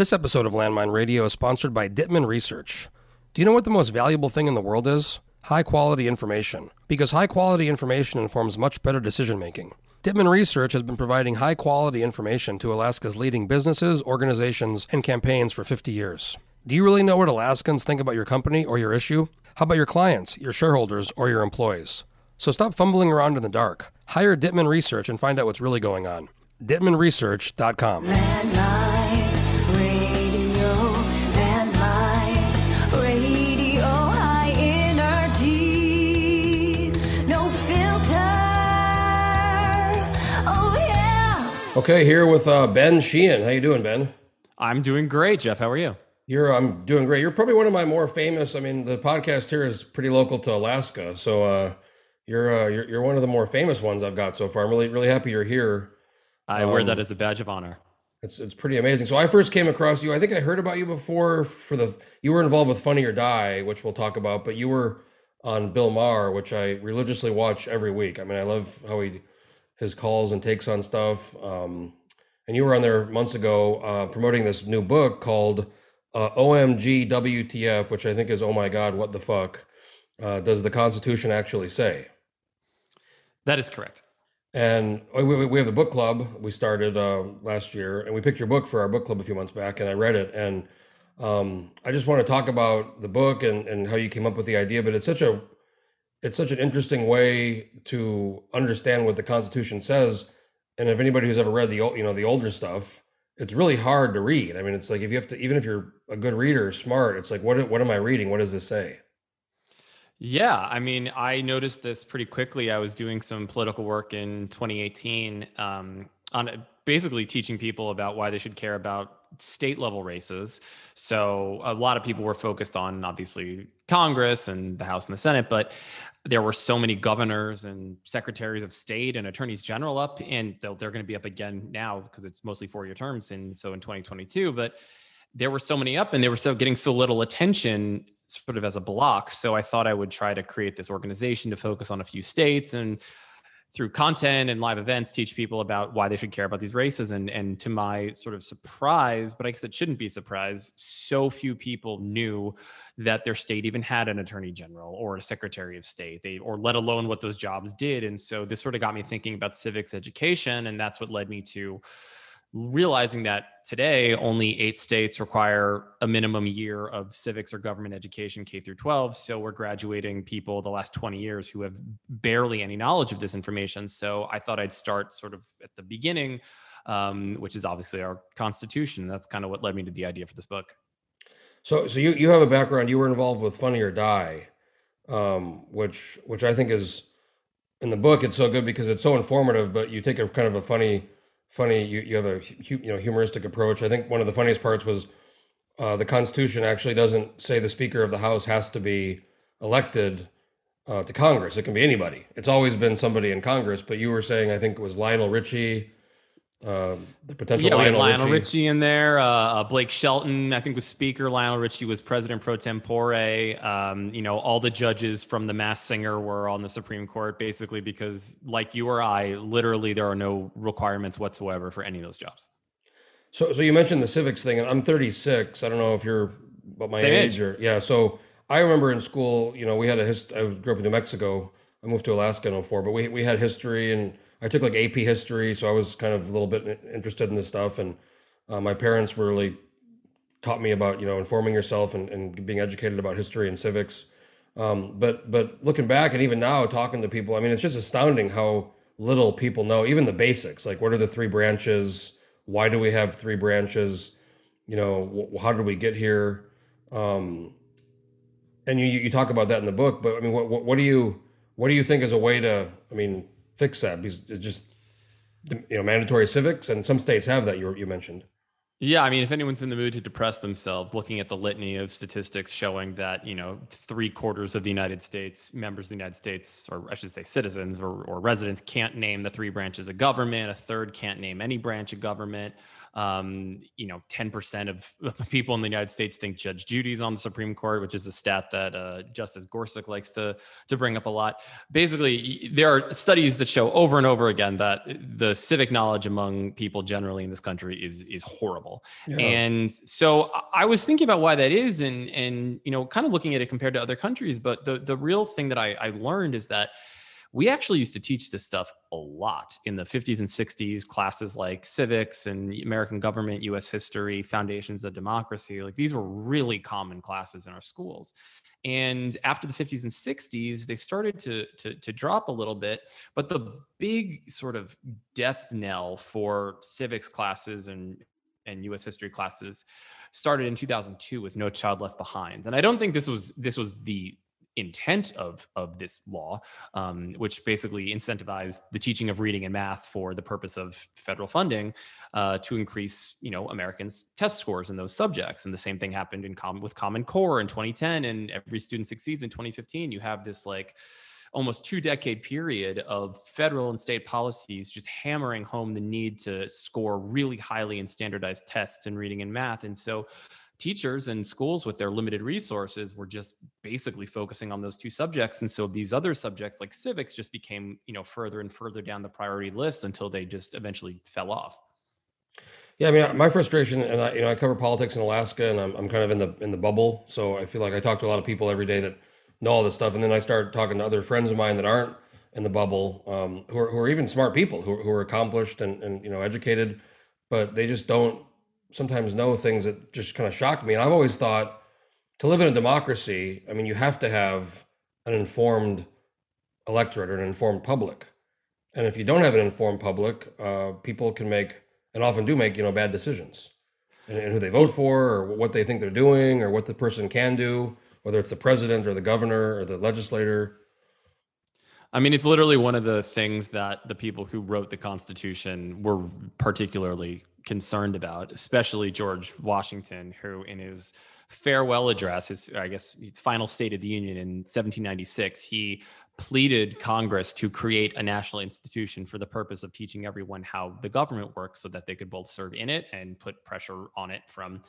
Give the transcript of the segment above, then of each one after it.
This episode of Landmine Radio is sponsored by Dittman Research. Do you know what the most valuable thing in the world is? High quality information. Because high quality information informs much better decision making. Dittman Research has been providing high quality information to Alaska's leading businesses, organizations, and campaigns for 50 years. Do you really know what Alaskans think about your company or your issue? How about your clients, your shareholders, or your employees? So stop fumbling around in the dark. Hire Dittman Research and find out what's really going on. DittmanResearch.com. Landmine Okay, here with uh, Ben Sheehan. How you doing, Ben? I'm doing great, Jeff. How are you? You're I'm doing great. You're probably one of my more famous. I mean, the podcast here is pretty local to Alaska, so uh, you're, uh, you're you're one of the more famous ones I've got so far. I'm really really happy you're here. I wear that Um, as a badge of honor. It's it's pretty amazing. So I first came across you. I think I heard about you before for the you were involved with Funny or Die, which we'll talk about, but you were on Bill Maher, which I religiously watch every week. I mean, I love how he his calls and takes on stuff. Um, and you were on there months ago uh, promoting this new book called uh, OMG WTF, which I think is Oh my God, what the fuck uh, does the Constitution actually say? That is correct. And we, we have the book club we started uh, last year, and we picked your book for our book club a few months back, and I read it, and um, I just want to talk about the book and, and how you came up with the idea. But it's such a it's such an interesting way to understand what the Constitution says. And if anybody who's ever read the old, you know the older stuff, it's really hard to read. I mean, it's like if you have to, even if you're a good reader, smart, it's like what what am I reading? What does this say? Yeah, I mean, I noticed this pretty quickly. I was doing some political work in 2018 um, on basically teaching people about why they should care about state level races. So a lot of people were focused on obviously Congress and the House and the Senate, but there were so many governors and secretaries of state and attorneys general up, and they're going to be up again now because it's mostly four year terms. And so in 2022, but there were so many up and they were so getting so little attention sort of as a block. So I thought I would try to create this organization to focus on a few states and through content and live events teach people about why they should care about these races. And and to my sort of surprise but i guess it shouldn't be surprise so few people knew that their state even had an attorney general or a secretary of state. They or let alone what those jobs did. And so this sort of got me thinking about civics education. And that's what led me to realizing that today only eight states require a minimum year of civics or government education K through 12. So we're graduating people the last 20 years who have barely any knowledge of this information. So I thought I'd start sort of at the beginning, um, which is obviously our Constitution. That's kind of what led me to the idea for this book. So, so you you have a background. You were involved with Funny or Die, um, which which I think is in the book. It's so good because it's so informative. But you take a kind of a funny, funny. You you have a you know humoristic approach. I think one of the funniest parts was uh, the Constitution actually doesn't say the Speaker of the House has to be elected uh, to Congress. It can be anybody. It's always been somebody in Congress. But you were saying I think it was Lionel Richie, uh, the potential Yeah, Lionel, Lionel Richie. Richie in there. Uh, uh, Blake Shelton, I think, was speaker. Lionel Richie was president pro tempore. Um, you know, all the judges from The Masked Singer were on the Supreme Court, basically because, like you or I, literally there are no requirements whatsoever for any of those jobs. So, so you mentioned the civics thing, and I'm 36. I don't know if you're about my Same age, age. or yeah. So I remember in school, you know, we had a hist. I grew up in New Mexico. I moved to Alaska in 04, but we we had history, and I took like AP history, so I was kind of a little bit interested in this stuff. And uh, my parents really taught me about you know informing yourself and, and being educated about history and civics. Um, but but looking back, and even now talking to people, I mean, it's just astounding how little people know, even the basics. Like, what are the three branches? Why do we have three branches? You know, wh- how did we get here? Um, and you you talk about that in the book, but I mean, what what, what do you what do you think is a way to I mean fix that? Because it's just you know mandatory civics, and some states have that. You you mentioned. Yeah, I mean, if anyone's in the mood to depress themselves, looking at the litany of statistics showing that, you know, three quarters of the United States, members of the United States, or I should say citizens or, or residents, can't name the three branches of government. A third can't name any branch of government. Um, you know, 10% of people in the United States think Judge Judy's on the Supreme Court, which is a stat that uh, Justice Gorsuch likes to to bring up a lot. Basically, there are studies that show over and over again that the civic knowledge among people generally in this country is is horrible. Yeah. And so I- was thinking about why that is, and and you know, kind of looking at it compared to other countries. But the the real thing that I, I learned is that we actually used to teach this stuff a lot in the 50s and 60s classes like civics and american government us history foundations of democracy like these were really common classes in our schools. And after the 50s and 60s they started to, to, to drop a little bit but the big sort of death knell for civics classes and and us history classes started in 2002 with no child left behind. And i don't think this was this was the intent of of this law, um, which basically incentivized the teaching of reading and math for the purpose of federal funding uh, to increase, you know, Americans' test scores in those subjects. And the same thing happened in com- with Common Core in 2010, and every student succeeds in 2015. You have this like almost two decade period of federal and state policies just hammering home the need to score really highly in standardized tests in reading and math. And so teachers and schools with their limited resources were just basically focusing on those two subjects. And so these other subjects like civics just became you know further and further down the priority list until they just eventually fell off. Yeah, I mean, my frustration, and I, you know, I cover politics in Alaska, and I'm, I'm kind of in the in the bubble, so I feel like I talk to a lot of people every day that know all this stuff, and then I start talking to other friends of mine that aren't in the bubble, um, who are who are even smart people, who who are accomplished and and you know educated, but they just don't sometimes know things that just kind of shock me. And I've always thought to live in a democracy, I mean, you have to have an informed electorate or an informed public. And if you don't have an informed public, uh, people can make and often do make you know bad decisions, and, and who they vote for, or what they think they're doing, or what the person can do, whether it's the president or the governor or the legislator. I mean, it's literally one of the things that the people who wrote the Constitution were particularly concerned about, especially George Washington, who in his farewell address, his I guess final State of the Union in 1796, he pleaded Congress to create a national institution for the purpose of teaching everyone how the government works, so that they could both serve in it and put pressure on it from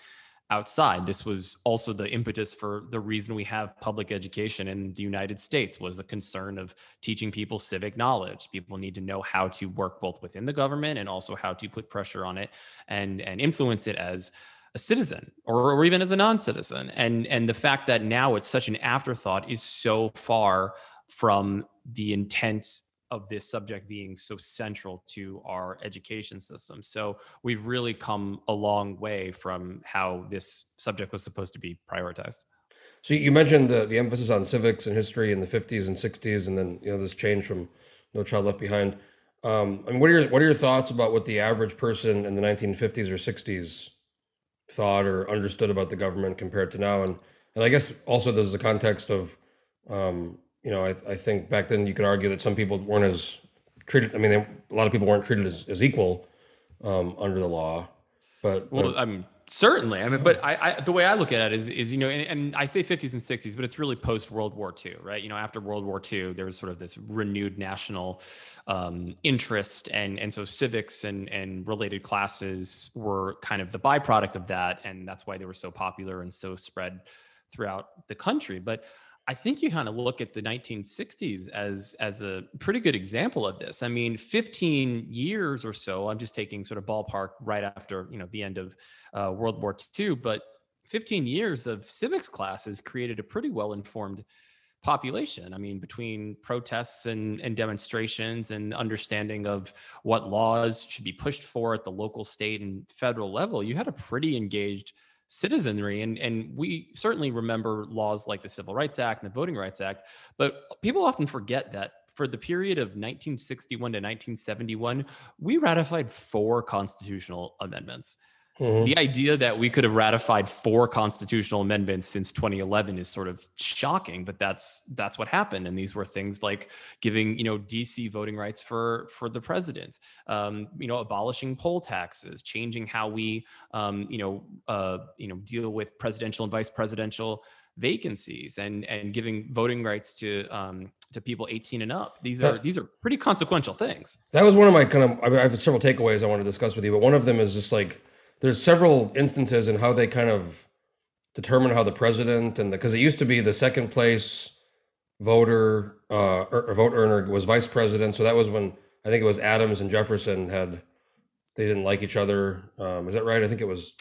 outside. This was also the impetus for the reason we have public education in the United States was the concern of teaching people civic knowledge. People need to know how to work both within the government and also how to put pressure on it and and influence it as a citizen or, or even as a non-citizen. And and the fact that now it's such an afterthought is so far from the intent of this subject being so central to our education system. So we've really come a long way from how this subject was supposed to be prioritized. So you mentioned the, the emphasis on civics and history in the 50s and 60s, and then you know this change from No Child Left Behind. Um, I mean, what are your what are your thoughts about what the average person in the 1950s or 60s thought or understood about the government compared to now? And and I guess also there's the context of, um, you know, I, I think back then you could argue that some people weren't as treated. I mean, they, a lot of people weren't treated as, as equal um, under the law. But, Well, but I'm certainly. I mean, but I, I the way I look at it is is you know, and, and I say 50s and 60s, but it's really post World War II, right? You know, after World War II, there was sort of this renewed national um, interest, and and so civics and and related classes were kind of the byproduct of that, and that's why they were so popular and so spread throughout the country. But I think you kind of look at the 1960s as as a pretty good example of this. I mean, 15 years or so. I'm just taking sort of ballpark right after you know the end of uh, World War II, but 15 years of civics classes created a pretty well informed population. I mean, between protests and, and demonstrations and understanding of what laws should be pushed for at the local, state, and federal level, you had a pretty engaged citizenry and and we certainly remember laws like the Civil Rights Act and the Voting Rights Act but people often forget that for the period of 1961 to 1971 we ratified four constitutional amendments Mhm. the idea that we could have ratified four constitutional amendments since 2011 is sort of shocking but that's that's what happened and these were things like giving you know dc voting rights for for the president um, you know abolishing poll taxes changing how we um, you know uh, you know deal with presidential and vice presidential vacancies and and giving voting rights to um, to people 18 and up these are Yeah. these are pretty consequential things That was one of my kind of. I have several takeaways I want to discuss with you, but one of them is just like there's several instances in how they kind of determine how the president and the because it used to be the second place voter uh, or, vote earner was vice president. So that was when I think it was Adams and Jefferson had they didn't like each other. Um, is that right? I think it was.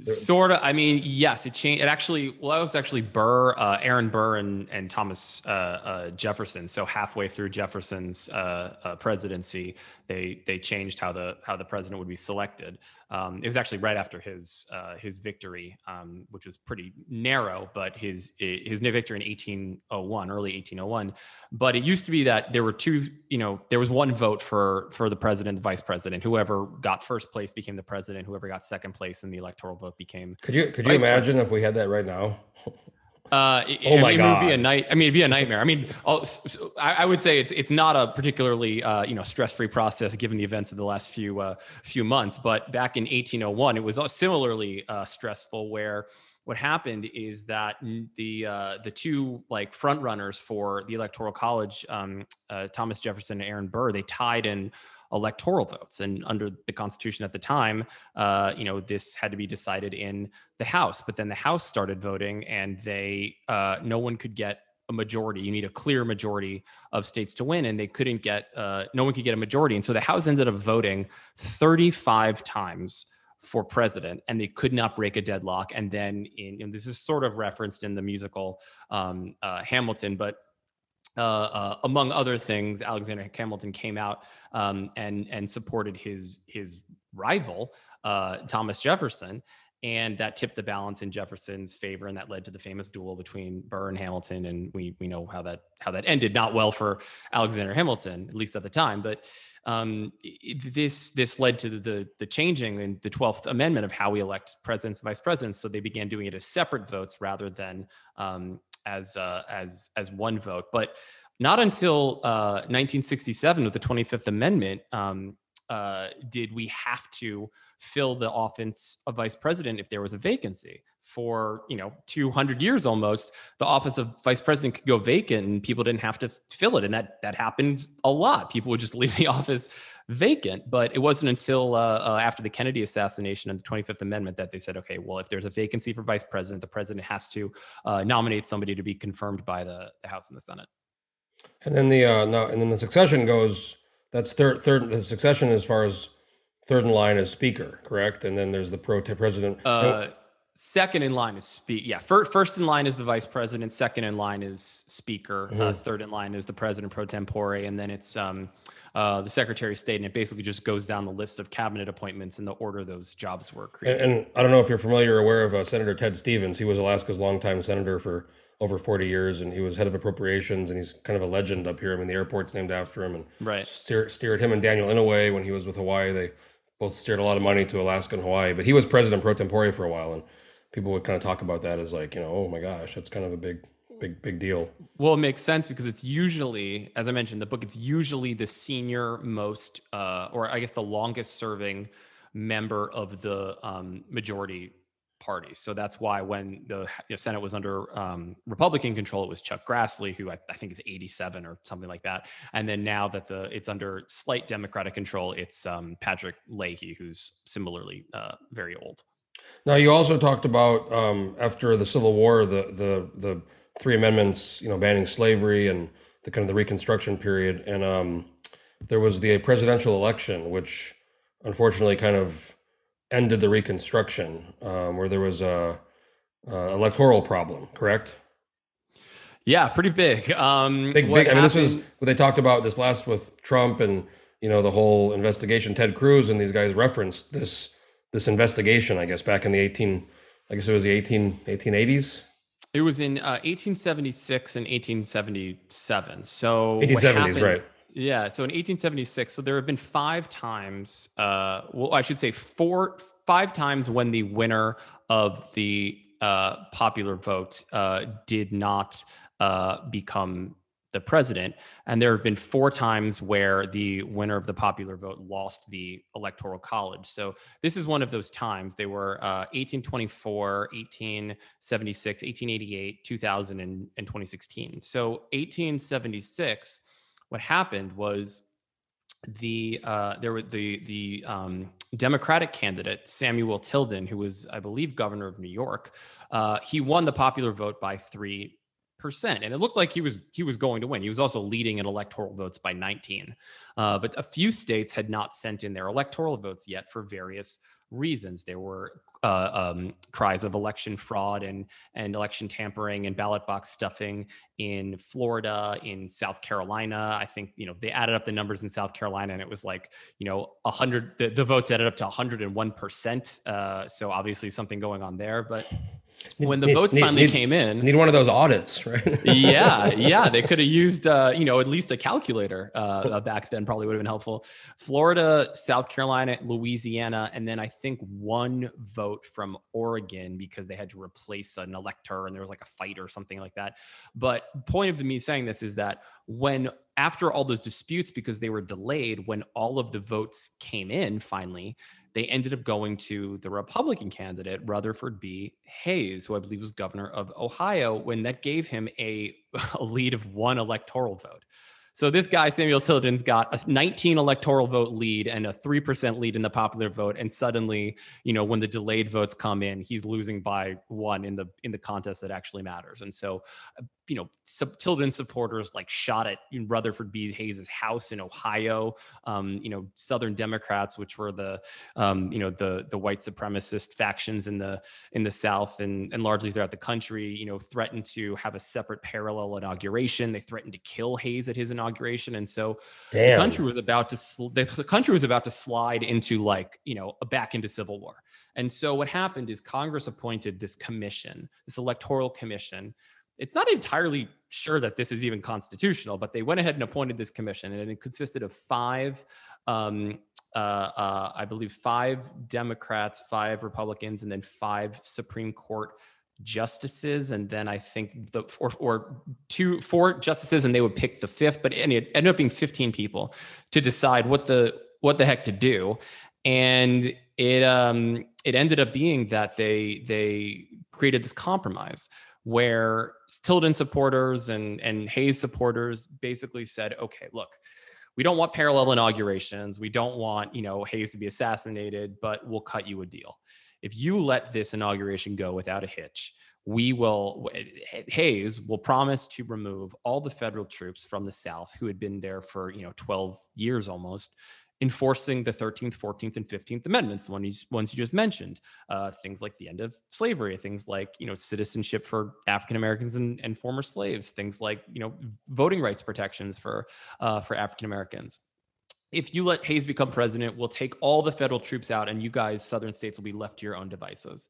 Sort of. I mean, yes, it changed. It actually, well, that was actually Burr, uh, Aaron Burr, and and Thomas uh, uh, Jefferson. So halfway through Jefferson's uh, uh, presidency, they they changed how the how the president would be selected. Um, it was actually right after his uh, his victory, um, which was pretty narrow, but his his victory in 1801, early 1801. But it used to be that there were two, you know, there was one vote for for the president, the vice president. Whoever got first place became the president. Whoever got second place in the electoral vote became. Could you could you imagine if we had that right now? Uh, it, Oh I my mean, It would be a night. I mean, it'd be a nightmare. I mean, I, I would say it's it's not a particularly uh, you know stress free process given the events of the last few uh, few months. But back in 1801, it was similarly uh, stressful. Where what happened is that the uh, the two like front runners for the electoral college, um, uh, Thomas Jefferson and Aaron Burr, they tied in electoral votes, and under the Constitution at the time, uh, you know, this had to be decided in the House. But then the House started voting, and they uh, no one could get a majority. You need a clear majority of states to win, and they couldn't get. Uh, no one could get a majority, and so the House ended up voting 35 times for president, and they could not break a deadlock. And then, in and this is sort of referenced in the musical um, uh, Hamilton, but uh, uh, among other things, Alexander Hamilton came out um, and and supported his his rival uh, Thomas Jefferson, and that tipped the balance in Jefferson's favor, and that led to the famous duel between Burr and Hamilton. And we we know how that how that ended. Not well for Alexander Hamilton, at least at the time, but. Um, this this led to the, the the changing in the Twelfth Amendment of how we elect presidents, and vice presidents. So they began doing it as separate votes rather than um, as uh, as as one vote. But not until uh, 1967 with the 25th Amendment um, uh, did we have to fill the office of vice president if there was a vacancy. For you know 200 years almost, the office of vice president could go vacant and people didn't have to fill it, and that that happened a lot. People would just leave the office vacant. But it wasn't until uh, uh, after the Kennedy assassination and the 25th Amendment that they said, okay, well, if there's a vacancy for vice president, the president has to uh, nominate somebody to be confirmed by the, the House and the Senate. And then the uh, no, and then the succession goes. That's third. Third. The succession as far as third in line is speaker, correct? And then there's the pro president. Uh, second in line is speak. Yeah, fir- first in line is the vice president. Second in line is speaker. Uh, third in line is the president pro tempore, and then it's um, uh, the secretary of state. And it basically just goes down the list of cabinet appointments in the order those jobs were and, created. and I don't know if you're familiar or aware of uh, Senator Ted Stevens. He was Alaska's longtime senator for over 40 years, and he was head of appropriations, and he's kind of a legend up here. I mean, the airport's named after him, and Right. steer, steered him and Daniel Inouye when he was with Hawaii. They both steered a lot of money to Alaska and Hawaii, but he was president pro tempore for a while, and people would kind of talk about that as like, you know, oh my gosh, that's kind of a big, big, big deal. Well, it makes sense because it's usually, as I mentioned, the book, it's usually the senior most, uh, or I guess the longest serving member of the um, majority party. So that's why when the you know, Senate was under um, Republican control, it was Chuck Grassley, who I, I think is 87 or something like that. And then now that the it's under slight Democratic control, it's um, Patrick Leahy, who's similarly uh, very old. Now, you also talked about um, after the Civil War, the the the three amendments, you know, banning slavery and the kind of the Reconstruction period, and um, there was the presidential election, which unfortunately kind of ended the Reconstruction, um, where there was a, a electoral problem. Correct? Yeah, pretty big. Um, Big, big. I mean, this was what they talked about this last with Trump and you know the whole investigation. Ted Cruz and these guys referenced this this investigation. I guess back in the eighteen, I guess it was the 18, 1880s. It was in uh, 1876 and 1877. So what 1870s, happened- right. Yeah. So in 1876, so there have been five times. Uh, well, I should say four, five times when the winner of the uh, popular vote uh, did not uh, become the president, and there have been four times where the winner of the popular vote lost the electoral college. So this is one of those times. They were uh, 1824, 1876, 1888, 2000, and, and 2016. So 1876, what happened was the uh, there were the the um, Democratic candidate Samuel Tilden, who was, I believe, governor of New York, uh, he won the popular vote by three percent, and it looked like he was he was going to win. He was also leading in electoral votes by 19, uh, but a few states had not sent in their electoral votes yet for various reasons. There were uh, um, cries of election fraud and and election tampering and ballot box stuffing in Florida, in South Carolina. I think you know they added up the numbers in South Carolina, and it was like you know a hundred. The, the votes added up to 101 percent. Uh, so obviously something going on there, but when the Need- votes need- finally need- came in Need one of those audits, right? yeah, yeah, they could have used, uh, you know, at least a calculator uh, uh, back then. Probably would have been helpful. Florida, South Carolina, Louisiana, and then I think one vote from Oregon because they had to replace an elector and there was like a fight or something like that. But point of me saying this is that when after all those disputes because they were delayed, when all of the votes came in finally, they ended up going to the Republican candidate, Rutherford B. Hayes, who I believe was governor of Ohio, when that gave him a, a lead of one electoral vote. So this guy, Samuel Tilden's got a 19 electoral vote lead and a 3% lead in the popular vote. And suddenly, you know, when the delayed votes come in, he's losing by one in the in the contest that actually matters. And so you know, sub- Tilden supporters like shot at Rutherford B. Hayes' house in Ohio. Um, you know, Southern Democrats, which were the, um, you know, the the white supremacist factions in the in the South and and largely throughout the country, you know, threatened to have a separate parallel inauguration. They threatened to kill Hayes at his inauguration, and so the country was about to sl- the, the country was about to slide into like you know a back into civil war. And so what happened is Congress appointed this commission, this electoral commission it's not entirely sure that this is even constitutional, but they went ahead and appointed this commission, and it consisted of five, um, uh, uh, I believe, five Democrats, five Republicans, and then five Supreme Court justices, and then I think the or, or two, four justices, and they would pick the fifth. But it ended up being fifteen people to decide what the what the heck to do, and it um it ended up being that they they created this compromise where Tilden supporters and, and Hayes supporters basically said, okay, look, we don't want parallel inaugurations. We don't want, you know, Hayes to be assassinated, but we'll cut you a deal. If you let this inauguration go without a hitch, we will, Hayes will promise to remove all the federal troops from the South who had been there for, you know, 12 years almost, enforcing the 13th, 14th, and 15th Amendments, the ones you, just mentioned. Uh, things like the end of slavery, things like you know citizenship for African Americans and, and former slaves, things like you know voting rights protections for uh, for African Americans. If you let Hayes become president, we'll take all the federal troops out, and you guys, southern states, will be left to your own devices.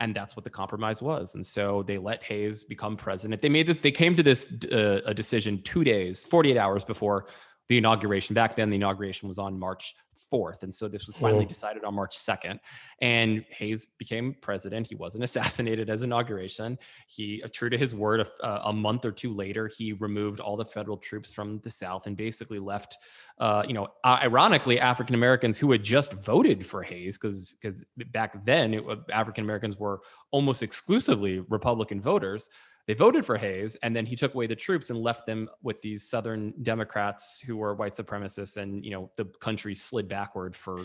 And that's what the compromise was. And so they let Hayes become president. They made it. They came to this uh, a decision two days, 48 hours before the inauguration. Back then, the inauguration was on March 4th. And so this was finally Mm. decided on March 2nd. And Hayes became president. He wasn't assassinated as inauguration. He, uh, true to his word, a, uh, a month or two later, he removed all the federal troops from the South and basically left, uh, you know, uh, ironically, African Americans who had just voted for Hayes, because because back then African Americans were almost exclusively Republican voters they voted for Hayes, and then he took away the troops and left them with these Southern Democrats who were white supremacists, and you know the country slid backward for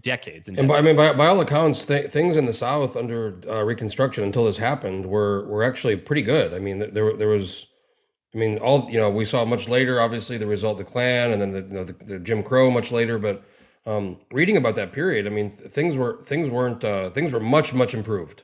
decades. And by, I mean, by, by all accounts, th- things in the South under uh, Reconstruction until this happened were were actually pretty good. I mean, th- there there was, I mean, all you know, we saw much later, obviously, the result of the Klan, and then the you know, the, the Jim Crow much later. But um, reading about that period, I mean, th- things were things weren't uh, things were much much improved.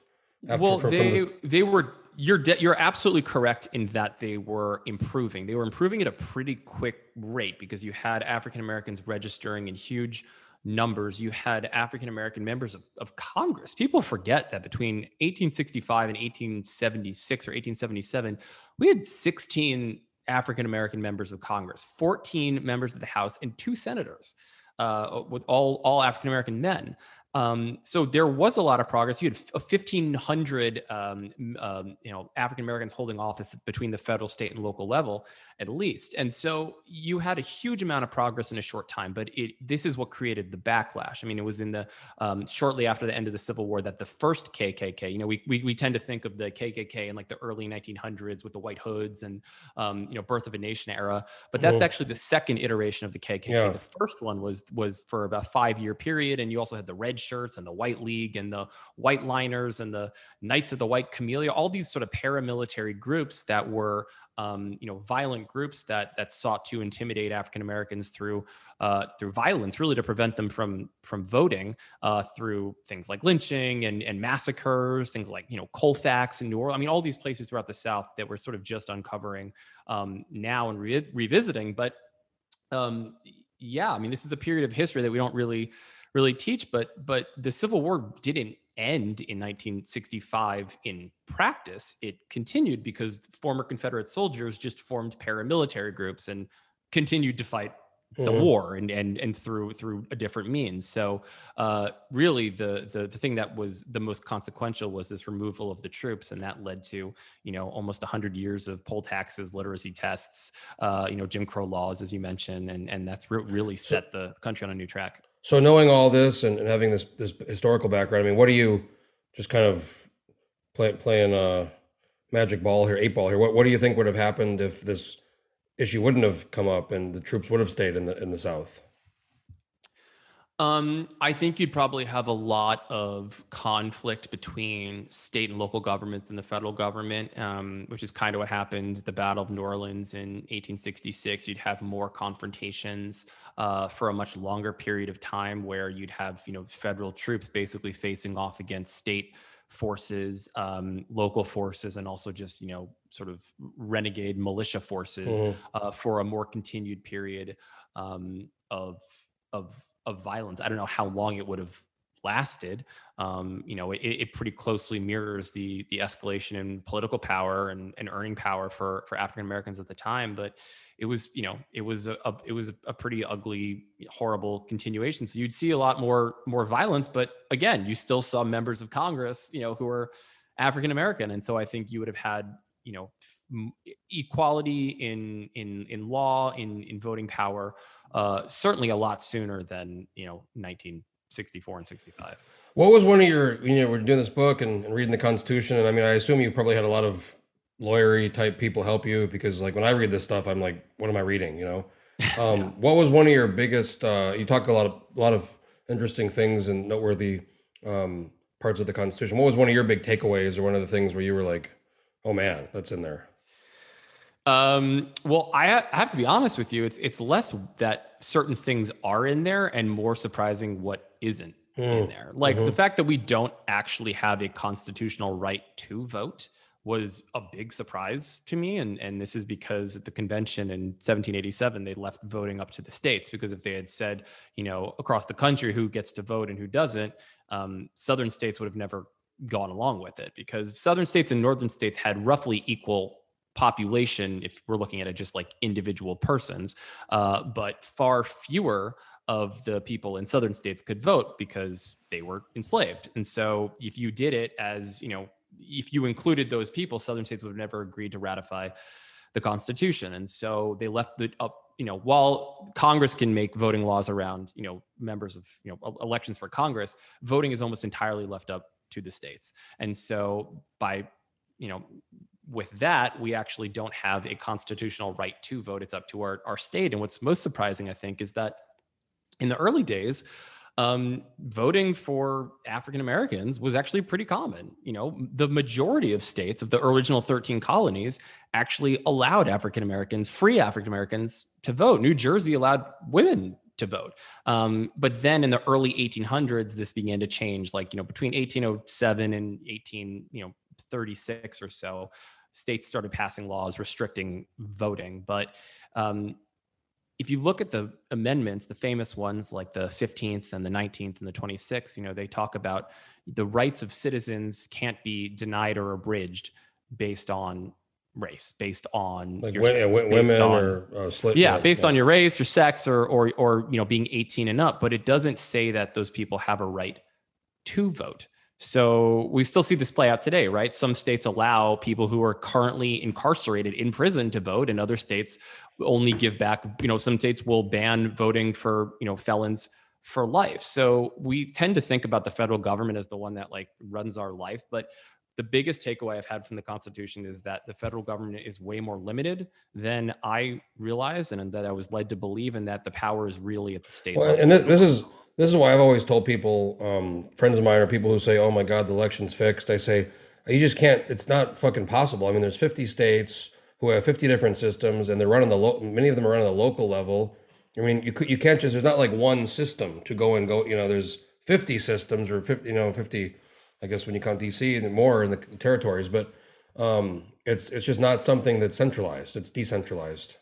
after- well, from- from they the- they were. You're de- you're absolutely correct in that they were improving. They were improving at a pretty quick rate because you had African Americans registering in huge numbers. You had African American members of, of Congress. People forget that between 1865 and 1876 or 1877, we had 16 African American members of Congress, 14 members of the House, and two senators, uh, with all all African American men. Um, so there was a lot of progress. You had 1,500, um, um, you know, African Americans holding office between the federal, state, and local level, at least. And so you had a huge amount of progress in a short time. But it this is what created the backlash. I mean, it was in the um, shortly after the end of the Civil War that the first KKK. You know, we we, we tend to think of the KKK in like the early 1900s with the white hoods and um, you know, birth of a nation era. But that's actually the second iteration of the KKK. Yeah. The first one was was for about five year period, and you also had the red shirts and the white league and the white liners and the knights of the white camellia all these sort of paramilitary groups that were um, you know violent groups that that sought to intimidate african americans through uh, through violence really to prevent them from from voting uh, through things like lynching and and massacres things like you know colfax in new orleans i mean all these places throughout the south that we're sort of just uncovering um, now and re- revisiting. But um, yeah, I mean, this is a period of history that we don't really, really teach. But but the Civil War didn't end in 1965 in practice. It continued because former Confederate soldiers just formed paramilitary groups and continued to fight the Mhm. war and and and through through a different means. So uh, really, the, the the thing that was the most consequential was this removal of the troops, and that led to you know almost 100 years of poll taxes, literacy tests, uh, you know Jim Crow laws, as you mentioned, and and that's re- really set the country on a new track. So knowing all this and, and having this this historical background, I mean, what do you just kind of play, playing uh magic ball here, eight ball here? What what do you think would have happened if this issue wouldn't have come up and the troops would have stayed in the in the South? Um, I think you'd probably have a lot of conflict between state and local governments and the federal government, um, which is kind of what happened the Battle of New Orleans in 1866. You'd have more confrontations uh, for a much longer period of time, where you'd have you know federal troops basically facing off against state forces, um, local forces, and also just you know sort of renegade militia forces Mhm. uh, for a more continued period um, of of of violence. I don't know how long it would have lasted. Um, you know, it, it pretty closely mirrors the the escalation in political power and, and earning power for for African Americans at the time. But it was, you know, it was a, a it was a pretty ugly, horrible continuation. So you'd see a lot more more violence. But again, you still saw members of Congress, you know, who were African American, and so I think you would have had, you know, equality in in in law in in voting power uh certainly a lot sooner than you know 1964 and 65 What was one of your you know we're doing this book and, and reading the Constitution, and I mean I assume you probably had a lot of lawyery type people help you because like when I read this stuff, I'm like, what am I reading? You know, um, what was one of your biggest? Uh, you talk a lot of a lot of interesting things and noteworthy um, parts of the Constitution. What was one of your big takeaways, or one of the things where you were like, oh man, that's in there? Um, well, I ha- I have to be honest with you. It's it's less that certain things are in there and more surprising what isn't in Mm, there. Like the mhm. fact that we don't actually have a constitutional right to vote was a big surprise to me. And and this is because at the convention in 1787 they left voting up to the states because if they had said, you know, across the country who gets to vote and who doesn't, um, southern states would have never gone along with it because southern states and northern states had roughly equal population if we're looking at it just like individual persons uh, but far fewer of the people in southern states could vote because they were enslaved. And so if you did it as you know if you included those people southern states would have never agreed to ratify the constitution. And so they left it up you know while congress can make voting laws around you know members of you know elections for congress voting is almost entirely left up to the states. And so by you know with that we actually don't have a constitutional right to vote. It's up to our, our state. And what's most surprising i think is that in the early days um, voting for african americans was actually pretty common. You know the majority of states of the original 13 colonies actually allowed african americans free african americans to vote. New jersey allowed women to vote. Um, but then in the early 1800s this began to change like you know between 1807 and 18 you know 36 or so states started passing laws restricting voting but um, if you look at the amendments the famous ones like the 15th and the 19th and the 26th you know they talk about the rights of citizens can't be denied or abridged based on race based on Like your wo- sex, based women on- or uh, slit, yeah, based on your race, your sex, or or or you know being 18 and up. But it doesn't say that those people have a right to vote. So we still see this play out today, right? Some states allow people who are currently incarcerated in prison to vote, and other states only give back. You know, some states will ban voting for you know felons for life. So we tend to think about the federal government as the one that like runs our life, but the biggest takeaway I've had from the Constitution is that the federal government is way more limited than I realized, and that I was led to believe, and that the power is really at the state. Well, level. and this, this is this is why I've always told people, um, friends of mine or people who say, "Oh my God, the election's fixed." I say, you just can't. It's not fucking possible. I mean, there's 50 states who have 50 different systems, and they're running the lo- many of them are running the local level. I mean, you you can't just. There's not like one system to go and go. You know, there's 50 systems or 50. You know, 50. I guess when you count DC and more in the territories, but um, it's it's just not something that's centralized. It's decentralized.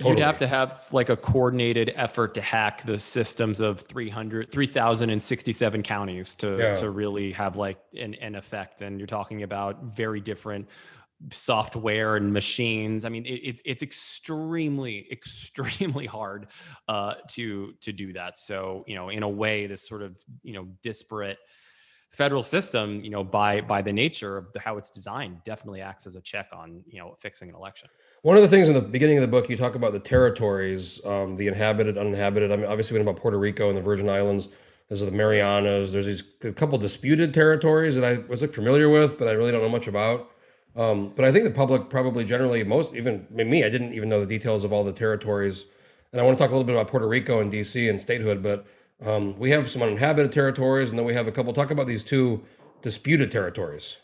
You'd have to have like a coordinated effort to hack the systems of 300, 3,067 counties to, Yeah. to really have like an, an effect. And you're talking about very different software and machines. I mean, it, it's it's extremely extremely hard uh, to to do that. So you know, in a way, this sort of you know disparate federal system, you know, by by the nature of the, how it's designed, definitely acts as a check on you know fixing an election. One of the things in the beginning of the book, you talk about the territories, um, the inhabited, uninhabited. I mean, obviously, we know about Puerto Rico and the Virgin Islands. There's the Marianas. There's these a couple disputed territories that I was familiar with, but I really don't know much about. Um, but I think the public probably generally, most even me, I didn't even know the details of all the territories. And I want to talk a little bit about Puerto Rico and DC and statehood, but um, we have some uninhabited territories, and then we have a couple. Talk about these two disputed territories.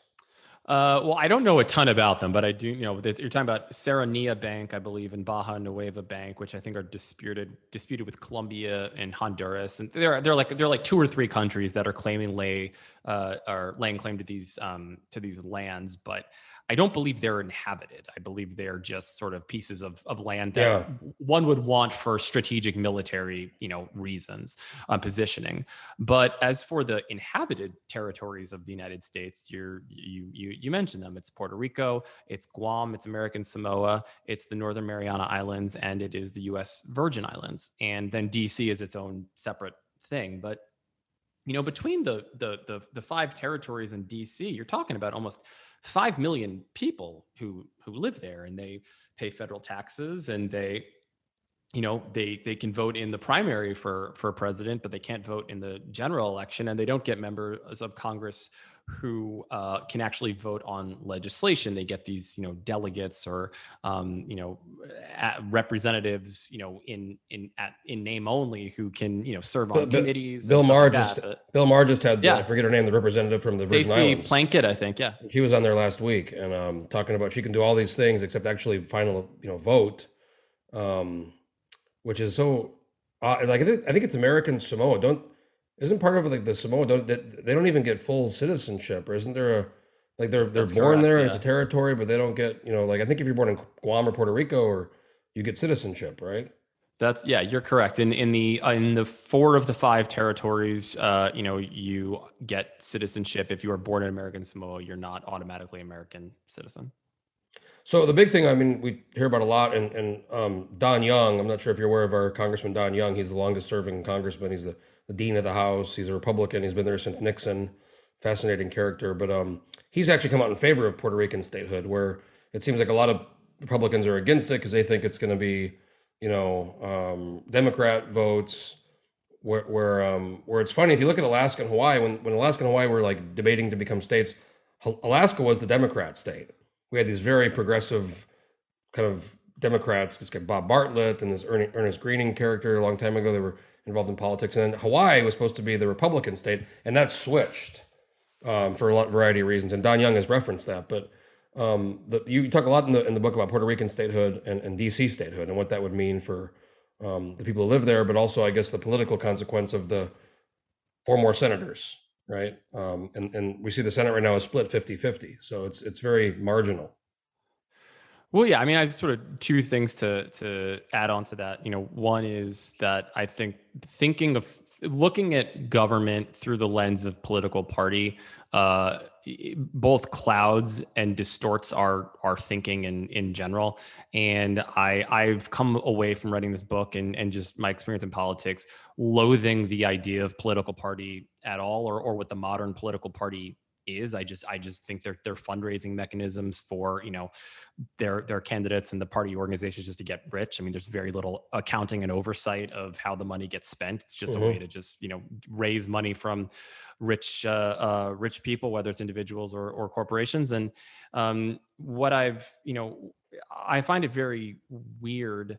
Uh, well, I don't know a ton about them, but I do You know, you're talking about Serranilla Bank, I believe, and Baja Nueva Bank, which I think are disputed disputed with Colombia and Honduras, and they're they're like they're like two or three countries that are claiming lay uh, are laying claim to these um, to these lands, but I don't believe they're inhabited. I believe they're just sort of pieces of, of land that Yeah. one would want for strategic military, you know, reasons, uh, positioning. But as for the inhabited territories of the United States, you're, you you you mentioned them. It's Puerto Rico, it's Guam, it's American Samoa, it's the Northern Mariana Islands, and it is the U.S. Virgin Islands. And then D.C. is its own separate thing. But you know, between the the the, the five territories in D.C., you're talking about almost five million people who who live there, and they pay federal taxes, and they, you know, they they can vote in the primary for for president, but they can't vote in the general election, and they don't get members of Congress who uh, can actually vote on legislation. They get these, you know, delegates or, um, you know, representatives, you know, in in at, in name only, who can, you know, serve on But- committees. Bill Maher like just. But Bill Maher just had the, Yeah. I forget her name, the representative from the Virgin Stacey Islands. Plunkett, I think, yeah. He was on there last week and um, talking about she can do all these things except actually final, you know, vote, um, which is so. Uh, like I think it's American Samoa. Don't isn't part of like the Samoa? Don't they, they don't even get full citizenship, or isn't there a like they're they're That's born correct, there? yeah. It's a territory, but they don't get you know like I think if you're born in Guam or Puerto Rico, or you get citizenship, right? That's yeah, you're correct. In in the uh, in the four of the five territories, uh, you know, you get citizenship if you are born in American Samoa. You're not automatically American citizen. So the big thing, I mean, we hear about a lot, and and um, Don Young. I'm not sure if you're aware of our Congressman Don Young. He's the longest serving congressman. He's the, the dean of the House. He's a Republican. He's been there since Nixon. Fascinating character, but um, he's actually come out in favor of Puerto Rican statehood, where it seems like a lot of Republicans are against it because they think it's going to be, you know, um, Democrat votes. Where where um, where it's funny if you look at Alaska and Hawaii, when when Alaska and Hawaii were like debating to become states, Alaska was the Democrat state we had these very progressive kind of Democrats, this guy Bob Bartlett and this Ernest Gruening character a long time ago. They were involved in politics, and then Hawaii was supposed to be the Republican state, and that switched um, for a lot variety of reasons. And Don Young has referenced that, but um, the, you talk a lot in the in the book about Puerto Rican statehood and, and DC statehood and what that would mean for um, the people who live there, but also I guess the political consequence of the four more senators, right? Um, and and we see the Senate right now is split 50-50. so it's it's very marginal. Well, yeah, I mean, I have sort of two things to to add on to that. You know, one is that I think thinking of looking at government through the lens of political party uh, both clouds and distorts our our thinking in in general. And I I've come away from writing this book and and just my experience in politics, loathing the idea of political party at all, or or what the modern political party is. I just I just think they're they're fundraising mechanisms for you know their their candidates and the party organizations just to get rich. I mean, there's very little accounting and oversight of how the money gets spent. It's just mm-hmm. a way to just you know raise money from rich uh, uh, rich people, whether it's individuals or or corporations. And um, what I've you know I find it very weird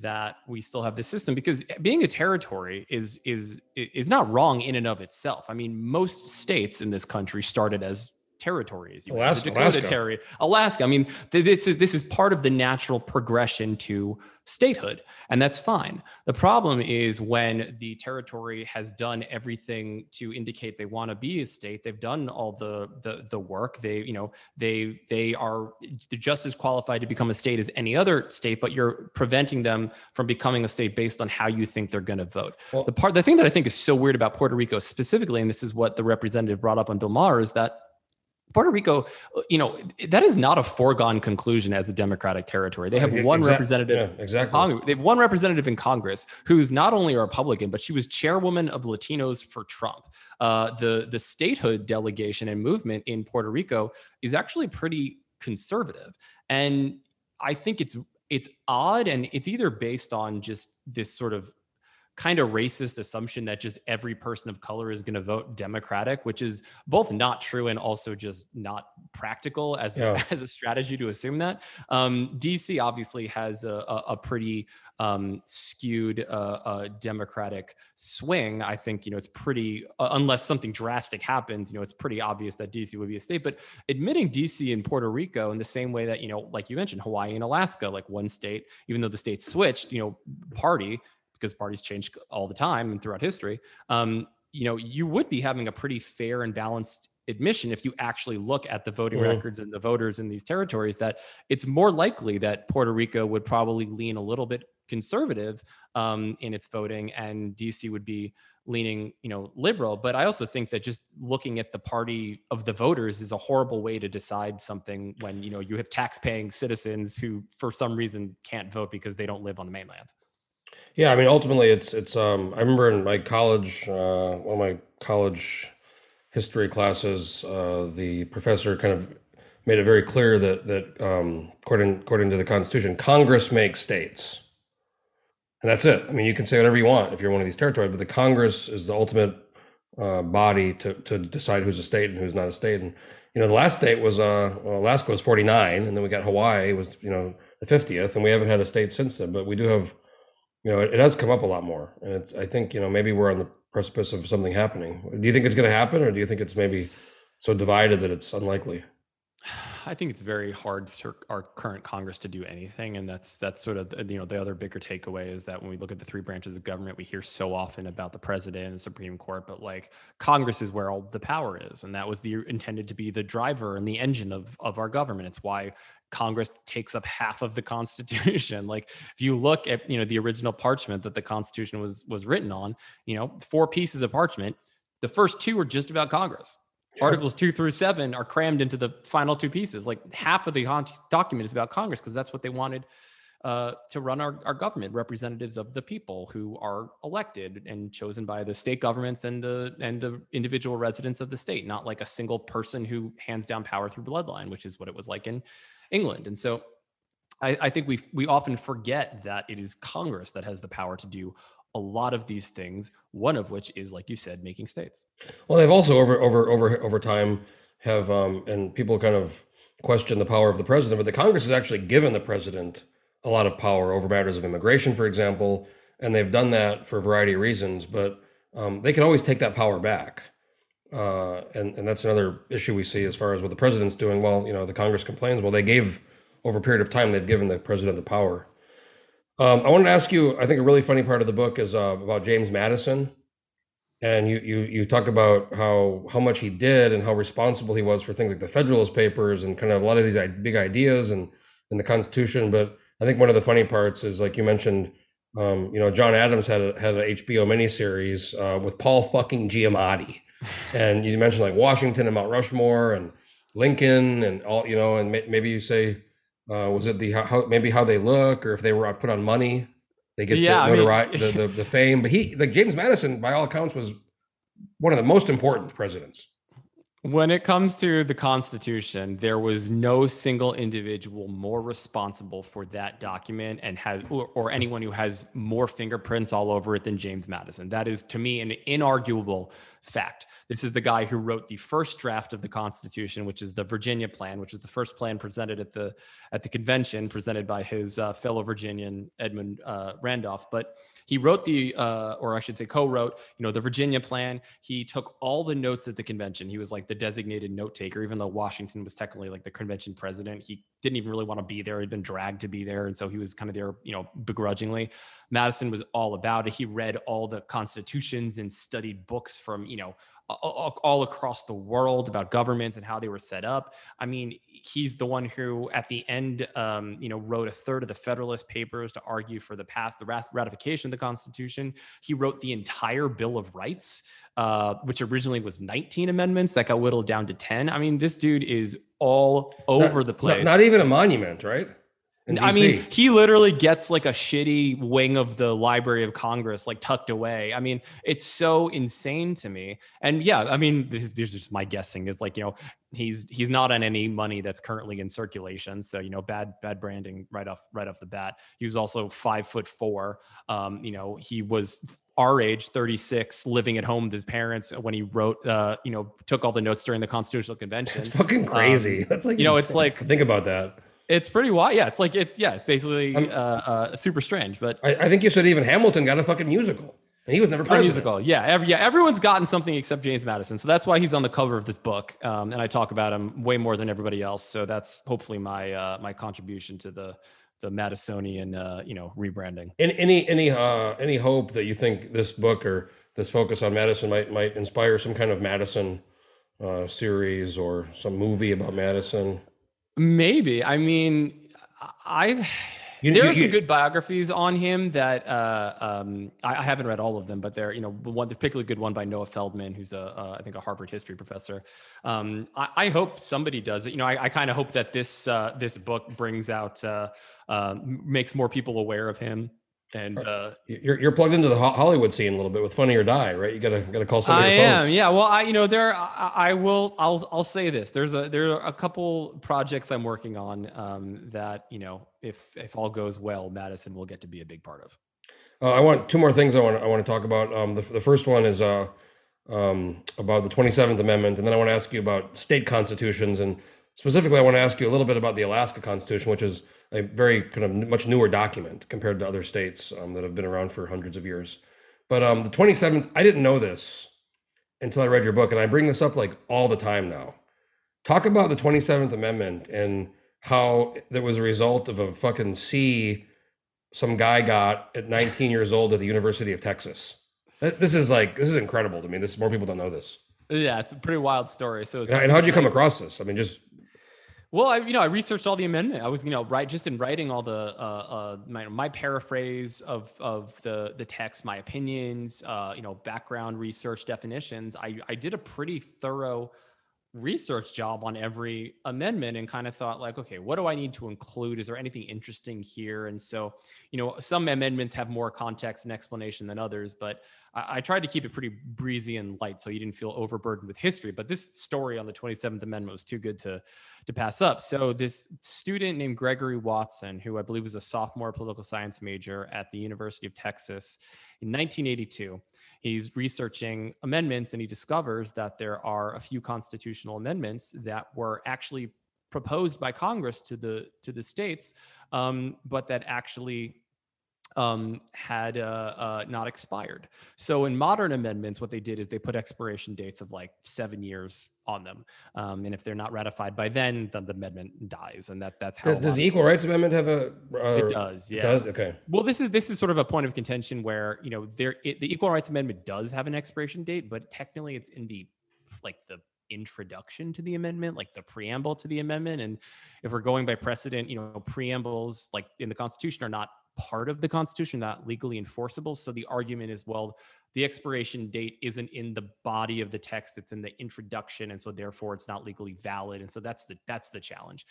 that we still have this system because being a territory is is is not wrong in and of itself. I mean, most states in this country started as territories. You Alaska, Dakota Alaska. Alaska. I mean, this is this is part of the natural progression to statehood, and that's fine. The problem is when the territory has done everything to indicate they want to be a state. They've done all the the the work. They you know they they are just as qualified to become a state as any other state, but you're preventing them from becoming a state based on how you think they're going to vote. Well, the part the thing that I think is so weird about Puerto Rico specifically, and this is what the representative brought up on Bill Maher, is that Puerto Rico, uh, you know, that is not a foregone conclusion as a democratic territory. They have one representative. Yeah, exactly. they have one representative in Congress who's not only a Republican, but she was chairwoman of Latinos for Trump. Uh, the the statehood delegation and movement in Puerto Rico is actually pretty conservative, and I think it's it's odd, and it's either based on just this sort of kind of racist assumption that just every person of color is going to vote Democratic, which is both not true and also just not practical as yeah. as a strategy to assume that. Um, DC obviously has a, a, a pretty um, skewed uh, uh, Democratic swing. I think you know it's pretty uh, unless something drastic happens. You know it's pretty obvious that DC would be a state. But admitting DC and Puerto Rico in the same way that you know, like you mentioned, Hawaii and Alaska, like one state, even though the states switched, you know, party because parties change all the time and throughout history, um, you know, you would be having a pretty fair and balanced admission if you actually look at the voting mm. records and the voters in these territories that it's more likely that Puerto Rico would probably lean a little bit conservative um, in its voting and DC would be leaning you know liberal but i also think that just looking at the party of the voters is a horrible way to decide something when you know you have tax paying citizens who for some reason can't vote because they don't live on the mainland yeah, I mean, ultimately, it's it's. Um, I remember in my college, uh, one of my college history classes, uh, the professor kind of made it very clear that that um, according according to the Constitution, Congress makes states, and that's it. I mean, you can say whatever you want if you're one of these territories, but the Congress is the ultimate uh, body to to decide who's a state and who's not a state. And you know, the last state was uh, well, Alaska was 49, and then we got Hawaii was you know the 50th, and we haven't had a state since then. But we do have you know, it, it has come up a lot more, and it's. I think you know maybe we're on the precipice of something happening. Do you think it's going to happen, or do you think it's maybe so divided that it's unlikely? I think it's very hard for our current Congress to do anything, and that's that's sort of you know the other bigger takeaway is that when we look at the three branches of government, we hear so often about the president and the Supreme Court, but like Congress is where all the power is, and that was the intended to be the driver and the engine of of our government. It's why Congress takes up half of the Constitution. like if you look at you know the original parchment that the Constitution was was written on, you know four pieces of parchment. The first two are just about Congress. Yeah. Articles two through seven are crammed into the final two pieces. Like half of the document is about Congress because that's what they wanted uh, to run our, our government, representatives of the people who are elected and chosen by the state governments and the and the individual residents of the state, not like a single person who hands down power through bloodline, which is what it was like in England. And so I, I think we we often forget that it is Congress that has the power to do a lot of these things. One of which is, like you said, making states. Well, they've also over over over over time have um, and people kind of question the power of the president, but the Congress has actually given the president a lot of power over matters of immigration, for example, and they've done that for a variety of reasons. But um, they can always take that power back. Uh, and and that's another issue we see as far as what the president's doing. Well, you know, the Congress complains. Well, they gave over a period of time, they've given the president the power. Um, I wanted to ask you. I think a really funny part of the book is uh, about James Madison, and you you you talk about how how much he did and how responsible he was for things like the Federalist Papers and kind of a lot of these big ideas and in the Constitution. But I think one of the funny parts is like you mentioned, um, you know, John Adams had a, had an HBO miniseries uh, with Paul fucking Giamatti, and you mentioned like Washington and Mount Rushmore and Lincoln and all, you know, and maybe you say, uh, was it the how maybe how they look or if they were put on money, they get Yeah, the, mean- the, the the fame. But he like James Madison, by all accounts, was one of the most important presidents. When it comes to the Constitution, there was no single individual more responsible for that document and has, or, or anyone who has more fingerprints all over it than James Madison. That is, to me, an inarguable fact. This is the guy who wrote the first draft of the Constitution, which is the Virginia Plan, which was the first plan presented at the at the convention, presented by his uh, fellow Virginian Edmund uh, Randolph. But he wrote the, uh, or I should say, co-wrote, you know, the Virginia Plan. He took all the notes at the convention. He was like the designated note taker, even though Washington was technically like the convention president. He didn't even really want to be there. He'd been dragged to be there, and so he was kind of there, you know, begrudgingly. Madison was all about it. He read all the constitutions and studied books from, you know, all across the world about governments and how they were set up. I mean, he's the one who, at the end, um, you know, wrote a third of the Federalist Papers to argue for the pass, the ratification of the Constitution. He wrote the entire Bill of Rights, uh, which originally was 19 amendments that got whittled down to 10. I mean, this dude is all over Not- the place. Not, not even a monument, right? I mean, he literally gets like a shitty wing of the Library of Congress, like tucked away. I mean, it's so insane to me. And yeah, I mean, this, this is just my guessing is like, you know, he's he's not on any money that's currently in circulation. So, you know, bad bad branding right off right off the bat. He was also five foot four. Um, you know, he was our age, 36, living at home with his parents when he wrote, uh, you know, took all the notes during the Constitutional Convention. it's fucking crazy. That's like um, you know, it's like- think about that. It's pretty wild. Yeah, it's like it's yeah, it's basically uh, uh, super strange, but I, I think you said even Hamilton got a fucking musical, and he was never a musical. Yeah, every, yeah, everyone's gotten something except James Madison, so that's why he's on the cover of this book, um, and I talk about him way more than everybody else. So that's hopefully my uh, my contribution to the the Madisonian uh, you know rebranding. Any any any uh, any hope that you think this book or this focus on Madison might might inspire some kind of Madison uh, series or some movie about Madison? Maybe. I mean, I've You- there you- are some you- good biographies on him that uh, um, I, I haven't read all of them, but they're you know one the particularly good one by Noah Feldman, who's a uh, I think a Harvard history professor. Um, I, I hope somebody does it. You know, I, I kind of hope that this uh, this book brings out uh, uh, makes more people aware of him. And uh, You're you're plugged into the Hollywood scene a little bit with Funny or Die, right? You gotta gotta call some I your am, folks. yeah. Well, I, you know, there, I, I will, I'll, I'll say this. There's a, there are a couple projects I'm working on um, that, you know, if, if all goes well, Madison will get to be a big part of. Uh, I want two more things I want I want to talk about. Um, the, the first one is uh, um, about the 27th Amendment, and then I want to ask you about state constitutions, and specifically, I want to ask you a little bit about the Alaska Constitution, which is a very kind of much newer document compared to other states um, that have been around for hundreds of years. But um, the 27th, I didn't know this until I read your book, and I bring this up like all the time now. Talk about the 27th Amendment and how that was a result of a fucking C some guy got at 19 years old at the University of Texas. This is like this is incredible to me. This more people don't know this. Yeah, it's a pretty wild story. So, it's And, and how'd you come across this? I mean, just Well, I, you know, I researched all the amendment. I was, you know, right, just in writing all the, uh, uh, my, my paraphrase of, of the, the text, my opinions, uh, you know, background research definitions. I, I did a pretty thorough research job on every amendment and kind of thought like, okay, what do I need to include? Is there anything interesting here? And so, you know, some amendments have more context and explanation than others, but I, tried to keep it pretty breezy and light so you didn't feel overburdened with history. But this story on the 27th Amendment was too good to to pass up. So this student named Gregory Watson, who I believe was a sophomore political science major at the University of Texas in 1982, he's researching amendments and he discovers that there are a few constitutional amendments that were actually proposed by Congress to the to the states, um, but that actually um, had uh, uh, not expired. So in modern amendments, what they did is they put expiration dates of like seven years on them, um, and if they're not ratified by then, then the amendment dies, and that that's how. does the Equal Rights Amendment have a? Uh, it does, yeah. It does. Okay. Well, this is this is sort of a point of contention where you know there it, the Equal Rights Amendment does have an expiration date, but technically it's in the like the introduction to the amendment, like the preamble to the amendment. And if we're going by precedent, you know, preambles like in the Constitution are not part of the Constitution, not legally enforceable. So the argument is, well, the expiration date isn't in the body of the text; it's in the introduction, and so therefore it's not legally valid. And so that's the that's the challenge.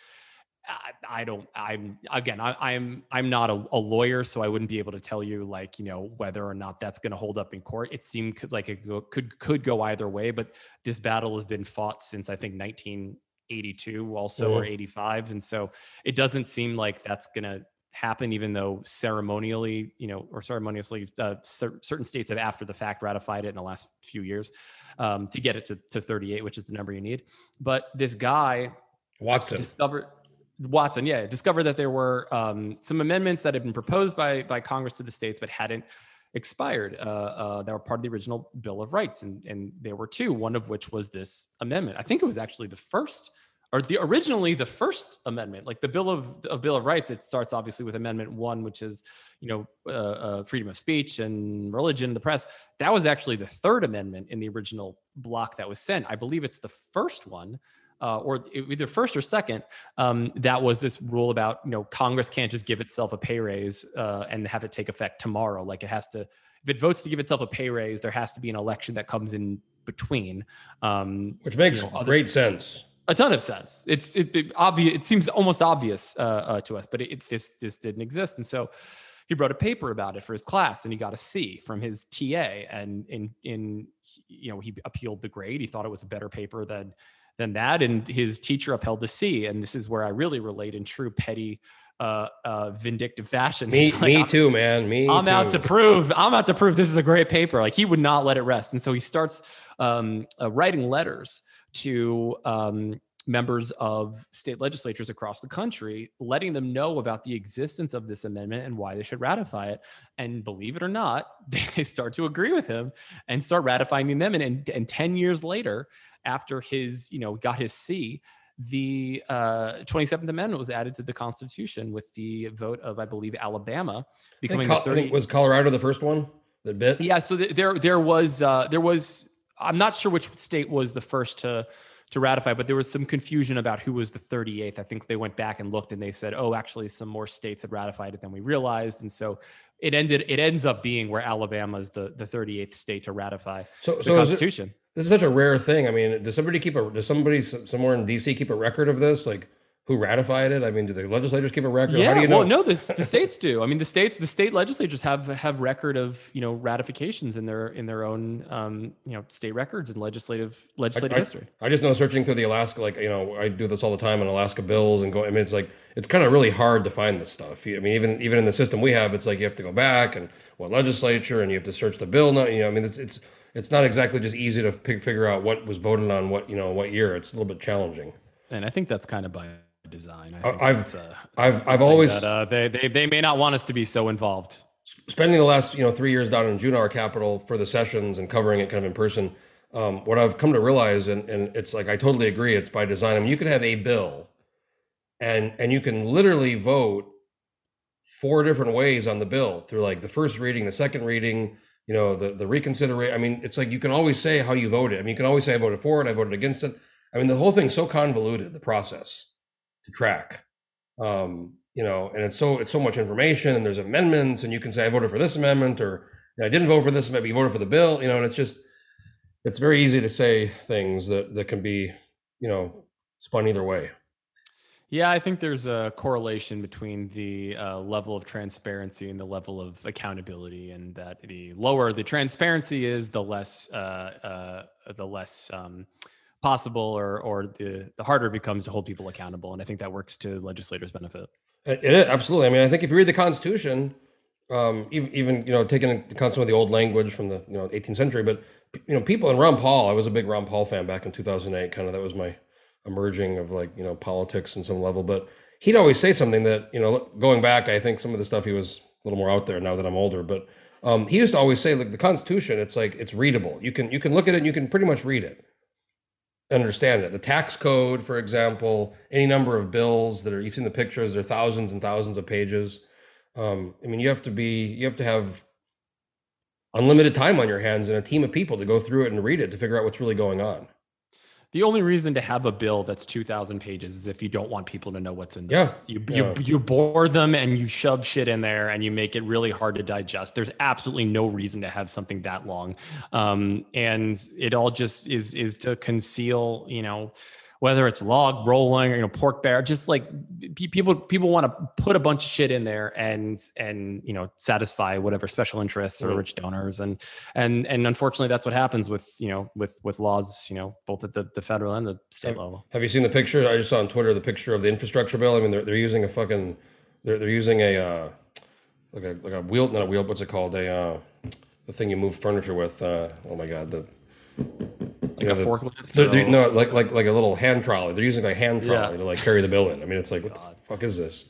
I, I don't. I'm again. I, I'm I'm not a, a lawyer, so I wouldn't be able to tell you like you know whether or not that's going to hold up in court. It seemed like it go, could could go either way, but this battle has been fought since I think 1982, also or mm-hmm. 85, and so it doesn't seem like that's going to happen. Even though ceremonially, you know, or ceremoniously, uh, cer- certain states have after the fact ratified it in the last few years um, to get it to, to 38, which is the number you need. But this guy Watson. discovered Watson, yeah, discovered that there were um, some amendments that had been proposed by by Congress to the states, but hadn't expired. Uh, uh, that were part of the original Bill of Rights, and and there were two. One of which was this amendment. I think it was actually the first, or the originally the first amendment, like the Bill of, of Bill of Rights. It starts obviously with Amendment One, which is you know uh, uh, freedom of speech and religion, and the press. That was actually the third amendment in the original block that was sent. I believe it's the first one uh, or either first or second, um, that was this rule about you know Congress can't just give itself a pay raise uh, and have it take effect tomorrow. Like it has to, if it votes to give itself a pay raise, there has to be an election that comes in between. Um, which makes you know, other- great sense. A ton of sense. It's it, it obvious. It seems almost obvious uh, uh, to us, but it, it, this this didn't exist, and so he wrote a paper about it for his class, and he got a C from his TA. And in in you know he appealed the grade. He thought it was a better paper than than that, and his teacher upheld the C. And this is where I really relate in true petty, uh, uh, vindictive fashion. Me, like, me I'm- too, man. Me. I'm out to prove. I'm out to prove this is a great paper. Like he would not let it rest, and so he starts um, uh, writing letters to um, members of state legislatures across the country, letting them know about the existence of this amendment and why they should ratify it. And believe it or not, they start to agree with him and start ratifying the amendment. And, and ten years later, after his you know got his C. The uh, 27th Amendment was added to the Constitution with the vote of, I believe, Alabama I think, becoming Col- the I think was Colorado the first one that bit. yeah, so th- there there was uh, there was I'm not sure which state was the first to to ratify, but there was some confusion about who was the 38th. I think they went back and looked and they said, "Oh, actually some more states had ratified it than we realized." And so it ended it ends up being where Alabama is the the 38th state to ratify So, the so is it, Constitution. this is such a rare thing. I mean, does somebody keep a? Does somebody somewhere in DC keep a record of this? Like, who ratified it? I mean, do the legislators keep a record? Yeah, How do you know? well, no, this, the states do. I mean, the states, the state legislatures have have record of you know ratifications in their in their own um, you know state records and legislative legislative I- history. I just know searching through the Alaska, like you know, I do this all the time on Alaska bills and go. I mean, it's like it's kind of really hard to find this stuff. I mean, even even in the system we have, it's like you have to go back and what legislature, and you have to search the bill. Not you know, I mean, it's it's it's not exactly just easy to pick, figure out what was voted on what you know what year. It's a little bit challenging. And I think that's kind of by design. I I- think I've- that's, uh, I've I've always that, uh, they, they they may not want us to be so involved. spending the last you know three years down in Juneau, our capital, for the sessions and covering it kind of in person. Um, what I've come to realize, and, and it's like I totally agree, it's by design. I mean, you could have a bill, and and you can literally vote four different ways on the bill through like the first reading, the second reading, you know, the the reconsideration. I mean, it's like you can always say how you voted. I mean, you can always say I voted for it, I voted against it. I mean, the whole thing's so convoluted, the process to track. Um, you know, and it's so it's so much information, and there's amendments, and you can say I voted for this amendment, or I didn't vote for this, maybe you voted for the bill. You know, and it's just it's very easy to say things that that can be, you know, spun either way. Yeah, I think there's a correlation between the uh, level of transparency and the level of accountability, and that the lower the transparency is, the less uh, uh, the less um, possible, or or the the harder it becomes to hold people accountable. And I think that works to legislators' benefit. It, it absolutely. I mean, I think if you read the Constitution, um, even, even you know, taking into account some of the old language from the you know 18th century, but you know, people and Ron Paul. I was a big Ron Paul fan back in 2008. Kind of that was my emerging of like you know politics in some level. But he'd always say something that you know, going back, I think some of the stuff he was a little more out there now that I'm older. But um, he used to always say, like the Constitution, it's like it's readable. You can you can look at it and you can pretty much read it understand it. The tax code, for example, any number of bills that are you've seen the pictures, there are thousands and thousands of pages. Um, I mean, you have to be you have to have unlimited time on your hands and a team of people to go through it and read it to figure out what's really going on. The only reason to have a bill that's 2,000 pages is if you don't want people to know what's in there. Yeah. You, Yeah. you, you bore them and you shove shit in there and you make it really hard to digest. There's absolutely no reason to have something that long. Um, and it all just is, is to conceal, you know, whether it's log rolling or, you know, pork barrel, just like people, people want to put a bunch of shit in there and, and, you know, satisfy whatever special interests or Mhm. rich donors. And, and, and unfortunately that's what happens with, you know, with, with laws, you know, both at the, the federal and the state level. Have you seen the picture? I just saw on Twitter the picture of the infrastructure bill. I mean, they're, they're using a fucking, they're, they're using a, uh, like a, like a wheel, not a wheel, what's it called? A, uh, the thing you move furniture with. Uh, oh my God. The, Like Yeah, a forklift. they're, they're- no, like, like, like a little hand trolley. They're using like a hand trolley Yeah. to like carry the bill in. I mean, it's like, what the fuck is this?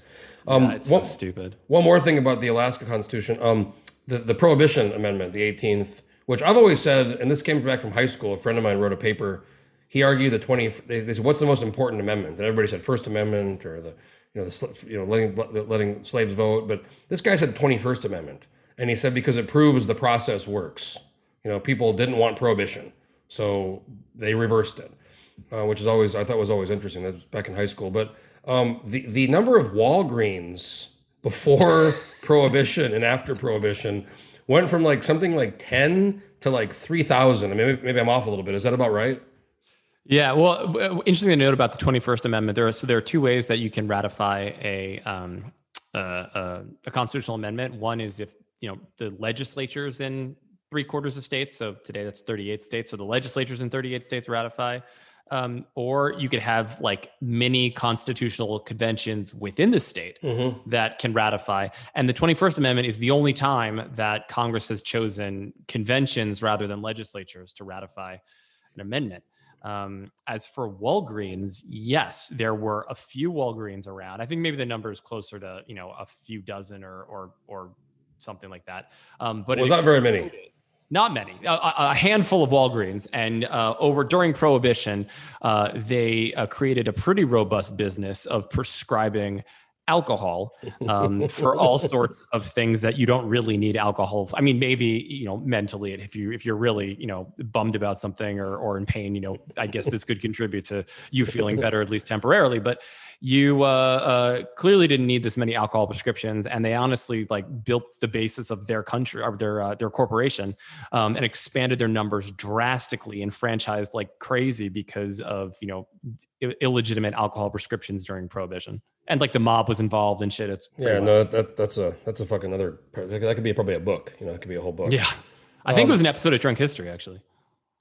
Um, Yeah, it's one, so stupid. one more thing about the Alaska Constitution. Um, the, the Prohibition Amendment, the 18th, which I've always said, and this came back from high school. A friend of mine wrote a paper. He argued the 20. They, they said, "What's the most important amendment?" And everybody said First Amendment or the, you know, the you know letting letting slaves vote. But this guy said the 21st Amendment, and he said because it proves the process works. You know, people didn't want prohibition, so they reversed it, uh, which is always I thought was always interesting. That was back in high school. But um, the the number of Walgreens before prohibition and after prohibition went from like something like 10 to like 3000 I mean, maybe, maybe i'm off a little bit is that about right Yeah, well, interesting to note about the Twenty First Amendment. There are so there are two ways that you can ratify a um, uh, uh, a constitutional amendment. One is if you know the legislatures in three quarters of states. So today that's thirty eight states. So the legislatures in thirty eight states ratify. Um, or you could have like mini constitutional conventions within the state that can ratify. And the 21st Amendment is the only time that Congress has chosen conventions rather than legislatures to ratify an amendment. Um, as for Walgreens, yes, there were a few Walgreens around. I think maybe the number is closer to you know a few dozen or or or something like that. Um, but it Well, not very many. Not many, a, a handful of Walgreens, and uh, over during Prohibition, uh, they uh, created a pretty robust business of prescribing alcohol um, for all sorts of things that you don't really need alcohol. I mean, maybe you know mentally, if you if you're really you know bummed about something or or in pain, you know, I guess this could contribute to you feeling better at least temporarily. But you uh, uh, clearly didn't need this many alcohol prescriptions, and they honestly like built the basis of their country or their uh, their corporation um, and expanded their numbers drastically and franchised like crazy because of you know illegitimate alcohol prescriptions during prohibition and like the mob was involved and shit. It's yeah no that's that's a that's a fucking other that could be probably a book you know it could be a whole book yeah. I think it was an episode of Drunk History actually.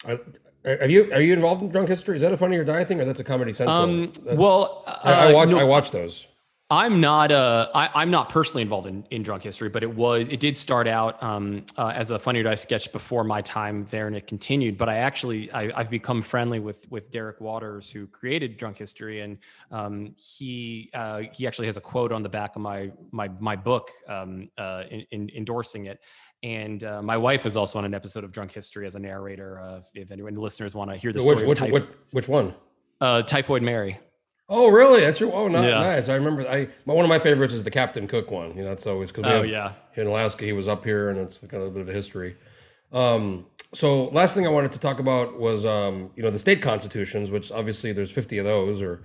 I, are you are you involved in drunk history is that a funny or die thing or that's a comedy central Um, well, I, I uh, watch no, i watch those I'm not uh I, I'm not personally involved in, in drunk history, but it was it did start out um, uh, as a funny or die sketch before my time there, and it continued. But I actually I, I've become friendly with with Derek Waters, who created drunk history, and um, he uh, he actually has a quote on the back of my my my book um, uh, in, in, endorsing it. And uh, my wife is also on an episode of Drunk History as a narrator. Uh, if anyone listeners want to hear the which story which, of which typh- which one uh, Typhoid Mary. Oh, really? That's your. Oh, ni- Yeah. nice. I remember. I my, one of my favorites is the Captain Cook one. You know, that's always because Oh, yeah. in Alaska he was up here, and it's kind of a bit of a history. Um, so last thing I wanted to talk about was um, you know the state constitutions, which obviously there's 50 of those, or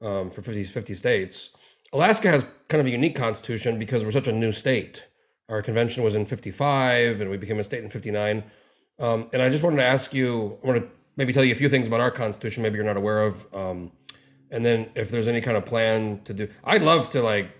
um, for 50 50 states. Alaska has kind of a unique constitution because we're such a new state. Our convention was in 55, and we became a state in 59. Um, and I just wanted to ask you, I want to maybe tell you a few things about our constitution, maybe you're not aware of. Um, and then if there's any kind of plan to do, I'd love to like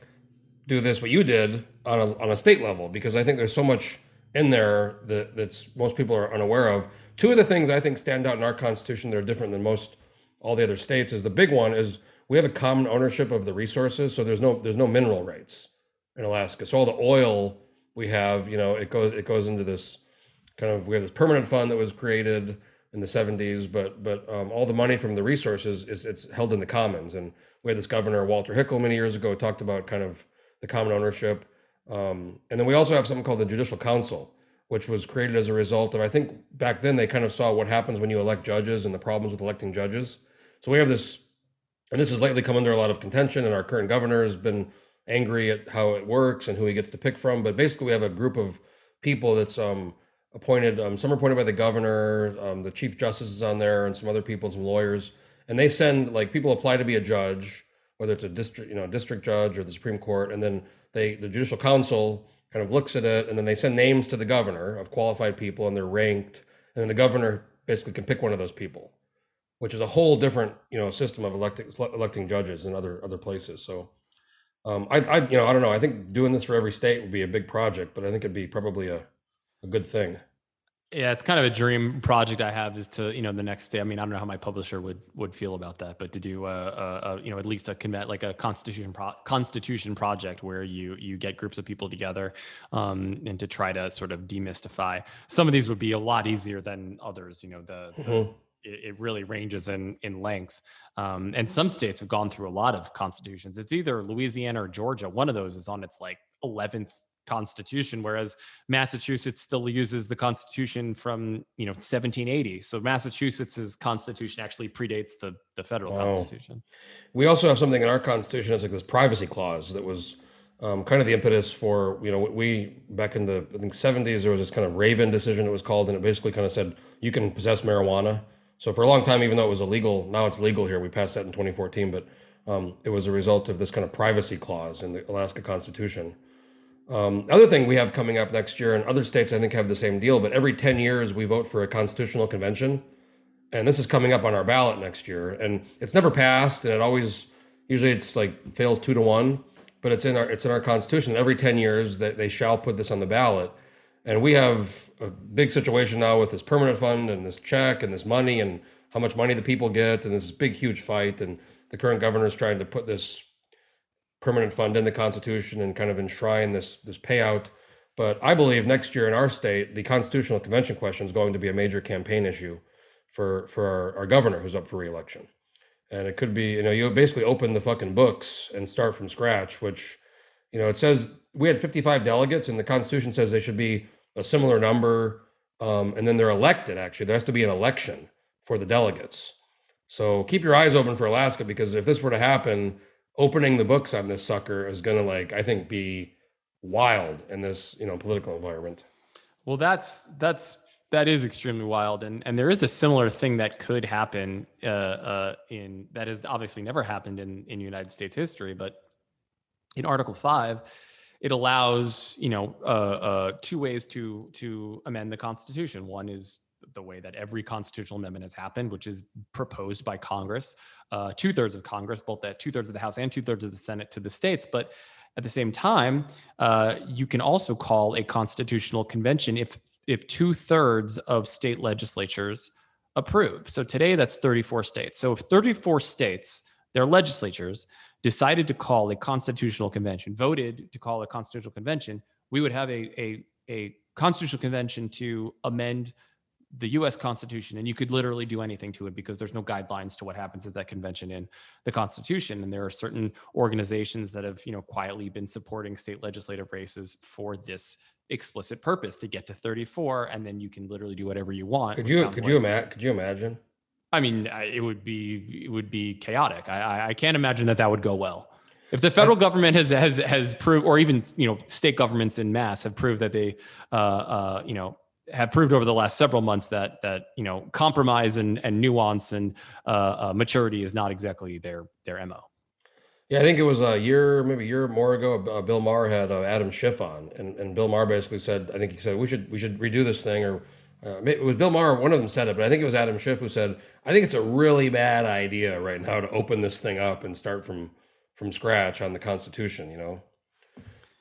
do this what you did on a on a state level because I think there's so much in there that that's most people are unaware of. Two of the things I think stand out in our constitution that are different than most all the other states is the big one is we have a common ownership of the resources, so there's no there's no mineral rights in Alaska. So all the oil we have, you know, it goes it goes into this kind of we have this permanent fund that was created in the 70s but but um, all the money from the resources is it's held in the commons. And we had this governor walter hickel many years ago talked about kind of the common ownership. Um, and then we also have something called the judicial council which was created as a result of i think back then they kind of saw what happens when you elect judges and the problems with electing judges. So we have this and this has lately come under a lot of contention and our current governor has been angry at how it works and who he gets to pick from but basically we have a group of people that's um, appointed. Um, some are appointed by the governor. Um, the chief justice is on there, and some other people, some lawyers, and they send like people apply to be a judge, whether it's a district, you know, district judge or the Supreme Court, and then they the judicial council kind of looks at it, and then they send names to the governor of qualified people, and they're ranked, and then the governor basically can pick one of those people, which is a whole different you know system of electing electing judges in other other places. So. Um, I, I, you know, I don't know. I think doing this for every state would be a big project, but I think it'd be probably a, a good thing. Yeah, it's kind of a dream project I have is to, you know, the next day. I mean, I don't know how my publisher would would feel about that, but to do a, a, a you know, at least a convent like a constitution pro- constitution project where you you get groups of people together um, and to try to sort of demystify. Some of these would be a lot easier than others. You know, the, the Mhm. It, it really ranges in in length. Um, and some states have gone through a lot of constitutions. It's either Louisiana or Georgia. One of those is on its like eleventh constitution, whereas Massachusetts still uses the constitution from you know 1780. So Massachusetts's constitution actually predates the the federal Wow. constitution. We also have something in our constitution that's like this privacy clause that was um, kind of the impetus for you know we back in the I think 70s there was this kind of Ravin decision it was called and it basically kind of said you can possess marijuana. So for a long time, even though it was illegal, now it's legal here. We passed that in 2014, but um, it was a result of this kind of privacy clause in the Alaska Constitution. Um, other thing we have coming up next year, and other states I think have the same deal, but every 10 years we vote for a constitutional convention. And this is coming up on our ballot next year. And it's never passed, and it always, usually it's like fails two to one, but it's in our, it's in our constitution. Every 10 years that they shall put this on the ballot. And we have a big situation now with this permanent fund and this check and this money and how much money the people get and this big, huge fight. And the current governor is trying to put this permanent fund in the Constitution and kind of enshrine this this payout. But I believe next year in our state, the constitutional convention question is going to be a major campaign issue for for our, our governor who's up for reelection. And it could be, you know, you basically open the fucking books and start from scratch, which, you know, it says we had 55 delegates and the Constitution says they should be a similar number. Um, and then they're elected, actually. There has to be an election for the delegates. So keep your eyes open for Alaska because if this were to happen, opening the books on this sucker is going to like I think be wild in this you know political environment. Well, that's that's that is extremely wild, and and there is a similar thing that could happen uh, uh, in that has obviously never happened in in United States history, but in Article Five, it allows you know uh, uh, two ways to to amend the Constitution. One is the way that every constitutional amendment has happened, which is proposed by Congress, uh, two thirds of Congress, both at two thirds of the House and two thirds of the Senate to the states, but at the same time, uh, you can also call a constitutional convention if if two thirds of state legislatures approve. So today that's 34 states. So if 34 states, their legislatures decided to call a constitutional convention, voted to call a constitutional convention, we would have a a, a constitutional convention to amend the US Constitution, and you could literally do anything to it because there's no guidelines to what happens at that convention in the Constitution. And there are certain organizations that have, you know, quietly been supporting state legislative races for this explicit purpose to get to 34, and then you can literally do whatever you want. Could you could like- you imagine could you imagine? I mean, I- it would be it would be chaotic. I, I- I can't imagine that that would go well. If the federal government has has has proved, or even you know, state governments in mass have proved that they, uh, uh, you know, have proved over the last several months that that you know, compromise and and nuance and uh, uh, maturity is not exactly their their mo. Yeah, I think it was a year, maybe a year or more ago. Uh, Bill Maher had uh, Adam Schiff on, and, and Bill Maher basically said, I think he said we should we should redo this thing, or uh, it was Bill Maher. One of them said it, but I think it was Adam Schiff who said, I think it's a really bad idea right now to open this thing up and start from from scratch on the Constitution. You know,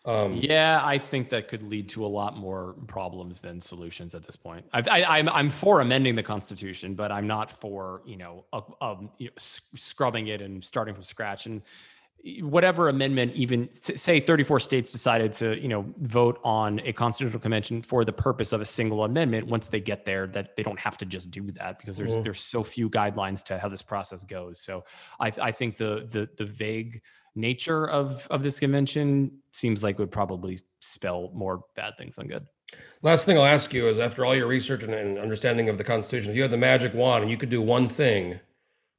um, Yeah, I think that could lead to a lot more problems than solutions at this point. I, I'm I'm for amending the Constitution, but I'm not for you know, a, um, you know s- scrubbing it and starting from scratch. And whatever amendment, even say 34 states decided to you know vote on a constitutional convention for the purpose of a single amendment. Once they get there, that they don't have to just do that because there's Mhm. there's so few guidelines to how this process goes. So I, I think the the the vague nature of of this convention seems like would probably spell more bad things than good. Last thing I'll ask you is after all your research and, and understanding of the Constitution, if you had the magic wand and you could do one thing,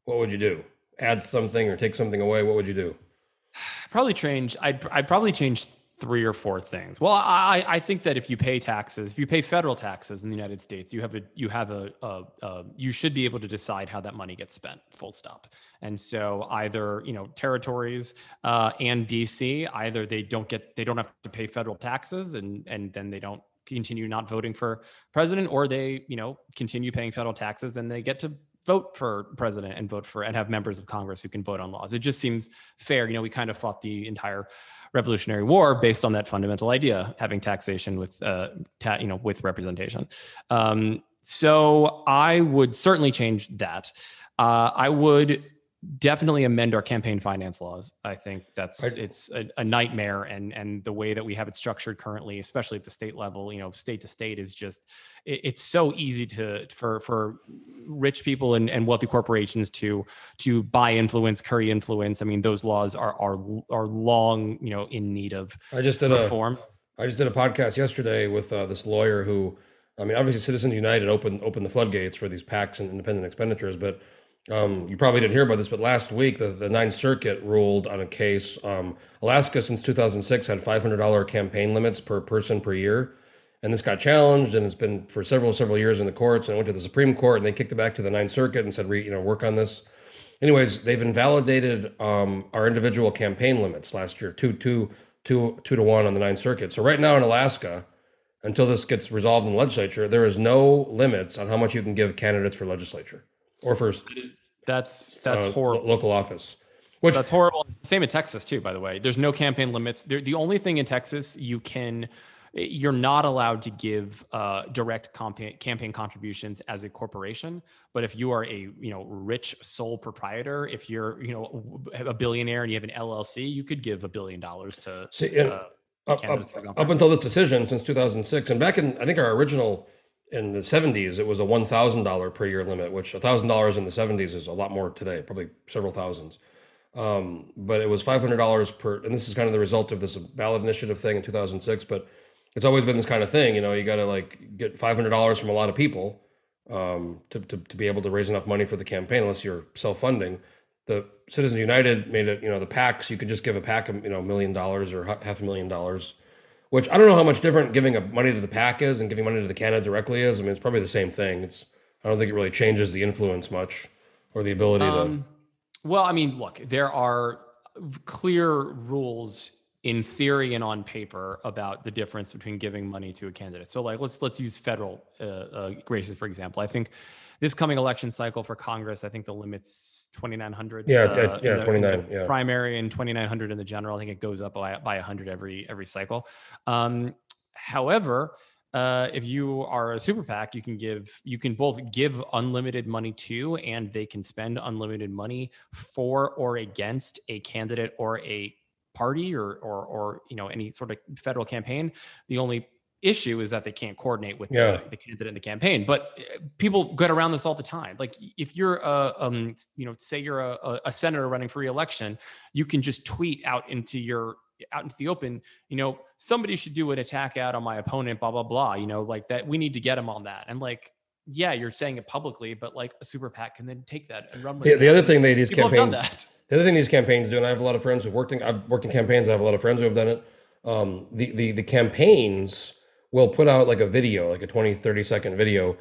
what would you do? Add something or take something away? What would you do? Probably change. I'd I'd probably change three or four things. Well, I, I think that if you pay taxes, if you pay federal taxes in the United States, you have a you have a, a, a you should be able to decide how that money gets spent. Full stop. And so either you know territories uh, and DC, either they don't get they don't have to pay federal taxes, and and then they don't continue not voting for president, or they you know continue paying federal taxes, and they get to vote for president and vote for and have members of Congress who can vote on laws. It just seems fair. You know, we kind of fought the entire Revolutionary War based on that fundamental idea, having taxation with, uh, ta- you know, with representation. Um, so I would certainly change that. Uh, I would definitely amend our campaign finance laws. I think that's it's a, a nightmare, and and the way that we have it structured currently, especially at the state level, you know, state to state, is just it, it's so easy to for for rich people and, and wealthy corporations to to buy influence, curry influence. I mean, those laws are are are long, you know, in need of I just did a reform. I just did a podcast yesterday with uh, this lawyer who, I mean, obviously Citizens United opened opened the floodgates for these PACs and independent expenditures, but um, you probably didn't hear about this, but last week the, the Ninth Circuit ruled on a case. Um, Alaska since 2006 had $500 campaign limits per person per year, and this got challenged, and it's been for several several years in the courts, and it went to the Supreme Court, and they kicked it back to the Ninth Circuit and said, you know, work on this. Anyways, they've invalidated um, our individual campaign limits last year, two, two, two, two to one on the Ninth Circuit. So right now in Alaska, until this gets resolved in the legislature, there is no limits on how much you can give candidates for legislature or for That's that's uh, horrible. local office. Which That's horrible. Same in Texas too, by the way. There's no campaign limits. There, the only thing in Texas you can, you're not allowed to give uh, direct campaign campaign contributions as a corporation. But if you are a you know rich sole proprietor, if you're you know a billionaire and you have an LLC, you could give a billion dollars to. See, uh, up, up, up until this decision since 2006 and back in i think our original in the 70s it was a $1000 per year limit which $1000 in the 70s is a lot more today probably several thousands. Um, but it was $500 per and this is kind of the result of this ballot initiative thing in 2006 but it's always been this kind of thing you know you got to like get $500 from a lot of people um, to, to, to be able to raise enough money for the campaign unless you're self-funding. The Citizens United made it, you know, the PACs, you could just give a PAC, of you know, a million dollars or half a million dollars, which I don't know how much different giving a money to the PAC is and giving money to the candidate directly is. I mean, it's probably the same thing. It's, I don't think it really changes the influence much or the ability Um, well, I mean, look, there are clear rules in theory and on paper about the difference between giving money to a candidate. So, like, let's let's use federal uh, uh, races for example. I think this coming election cycle for Congress, I think the limit's twenty nine hundred. Yeah, uh, yeah, 29, yeah. Primary and twenty nine hundred in the general. I think it goes up by by hundred every every cycle. Um, however, uh, if you are a super PAC, you can give you can both give unlimited money to, and they can spend unlimited money for or against a candidate or a party or or or you know any sort of federal campaign. The only issue is that they can't coordinate with Yeah. the, the candidate and the campaign. But uh, people get around this all the time. Like if you're a um you know say you're a, a- senator running for reelection, you can just tweet out into your out into the open you know somebody should do an attack out on my opponent blah blah blah you know like that we need to get him on that and like yeah you're saying it publicly but like a super pac can then take that and run with The, it the other thing they these people campaigns that the other thing these campaigns do, and I have a lot of friends who've worked in I've worked in campaigns, I have a lot of friends who have done it. Um, the, the the campaigns will put out like a video, like a 20, 30 second video,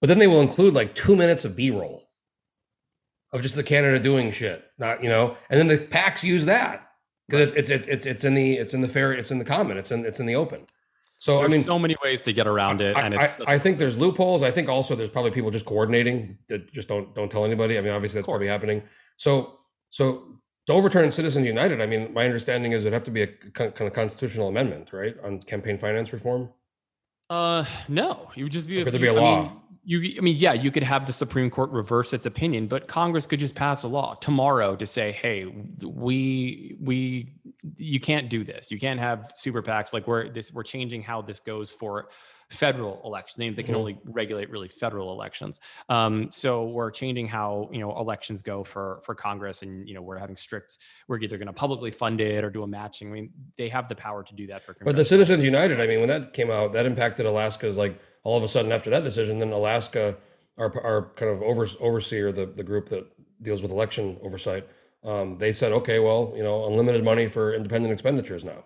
but then they will include like two minutes of B-roll of just the Canada doing shit. Not, you know, and then the PACs use that. Because it's, it's it's it's in the it's in the fair it's in the common, it's in it's in the open. So There's I mean so many ways to get around it I, and I- it's such I think there's loopholes. I think also there's probably people just coordinating that just don't don't tell anybody. I mean, obviously that's probably happening. So so to overturn Citizens United, I mean, my understanding is it'd have to be a kind of constitutional amendment, right, on campaign finance reform. Uh, no, you would just be. Or could there be a I law? mean, you, I mean, yeah, you could have the Supreme Court reverse its opinion, but Congress could just pass a law tomorrow to say, "Hey, we we you can't do this. You can't have super PACs. Like we're this we're changing how this goes for federal elections They, they can Mhm. only regulate really federal elections. Um, so we're changing how you know elections go for for Congress, and you know we're having strict. We're either going to publicly fund it or do a matching. I mean, they have the power to do that for. Congress. But the Citizens United, I mean, when that came out, that impacted Alaska's like all of a sudden after that decision, then Alaska, our our kind of over, overseer, the the group that deals with election oversight, um, they said, okay, well, you know, unlimited money for independent expenditures now.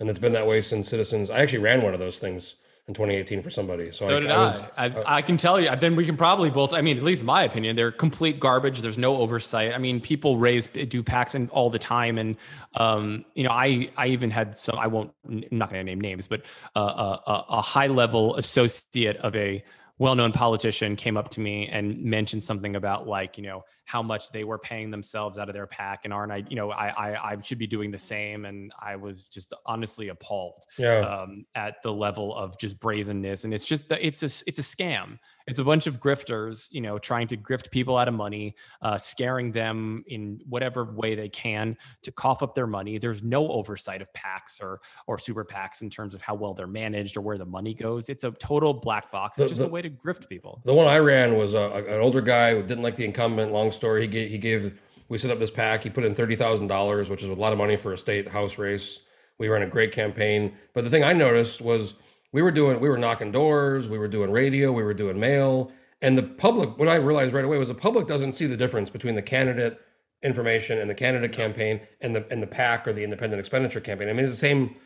and it's been that way since Citizens. I actually ran one of those things in 2018 for somebody. So, So, I, did I I. was- I, I, can tell you. Then we can probably both. I mean, at least in my opinion, they're complete garbage. There's no oversight. I mean, people raise do PACs and all the time, and um, you know, I I even had some. I won't. I'm not going to name names, but uh, a, a, a high level associate of a well-known politician came up to me and mentioned something about like you know how much they were paying themselves out of their PAC and aren't i you know i i, I should be doing the same. And i was just honestly appalled yeah. um, at the level of just brazenness and it's just the, it's a it's a scam. It's a bunch of grifters you know trying to grift people out of money uh, scaring them in whatever way they can to cough up their money. There's no oversight of PACs or or super PACs in terms of how well they're managed or where the money goes. It's a total black box. It's The- just a way to grift people. The one I ran was uh, an older guy who didn't like the incumbent. Long story. He gave, he gave we set up this PAC. He put in thirty thousand dollars, which is a lot of money for a state house race. We ran a great campaign. But the thing I noticed was we were doing we were knocking doors, we were doing radio, we were doing mail, and the public. What I realized right away was the public doesn't see the difference between the candidate information and the candidate campaign and the and the PAC or the independent expenditure campaign. I mean, it's the same.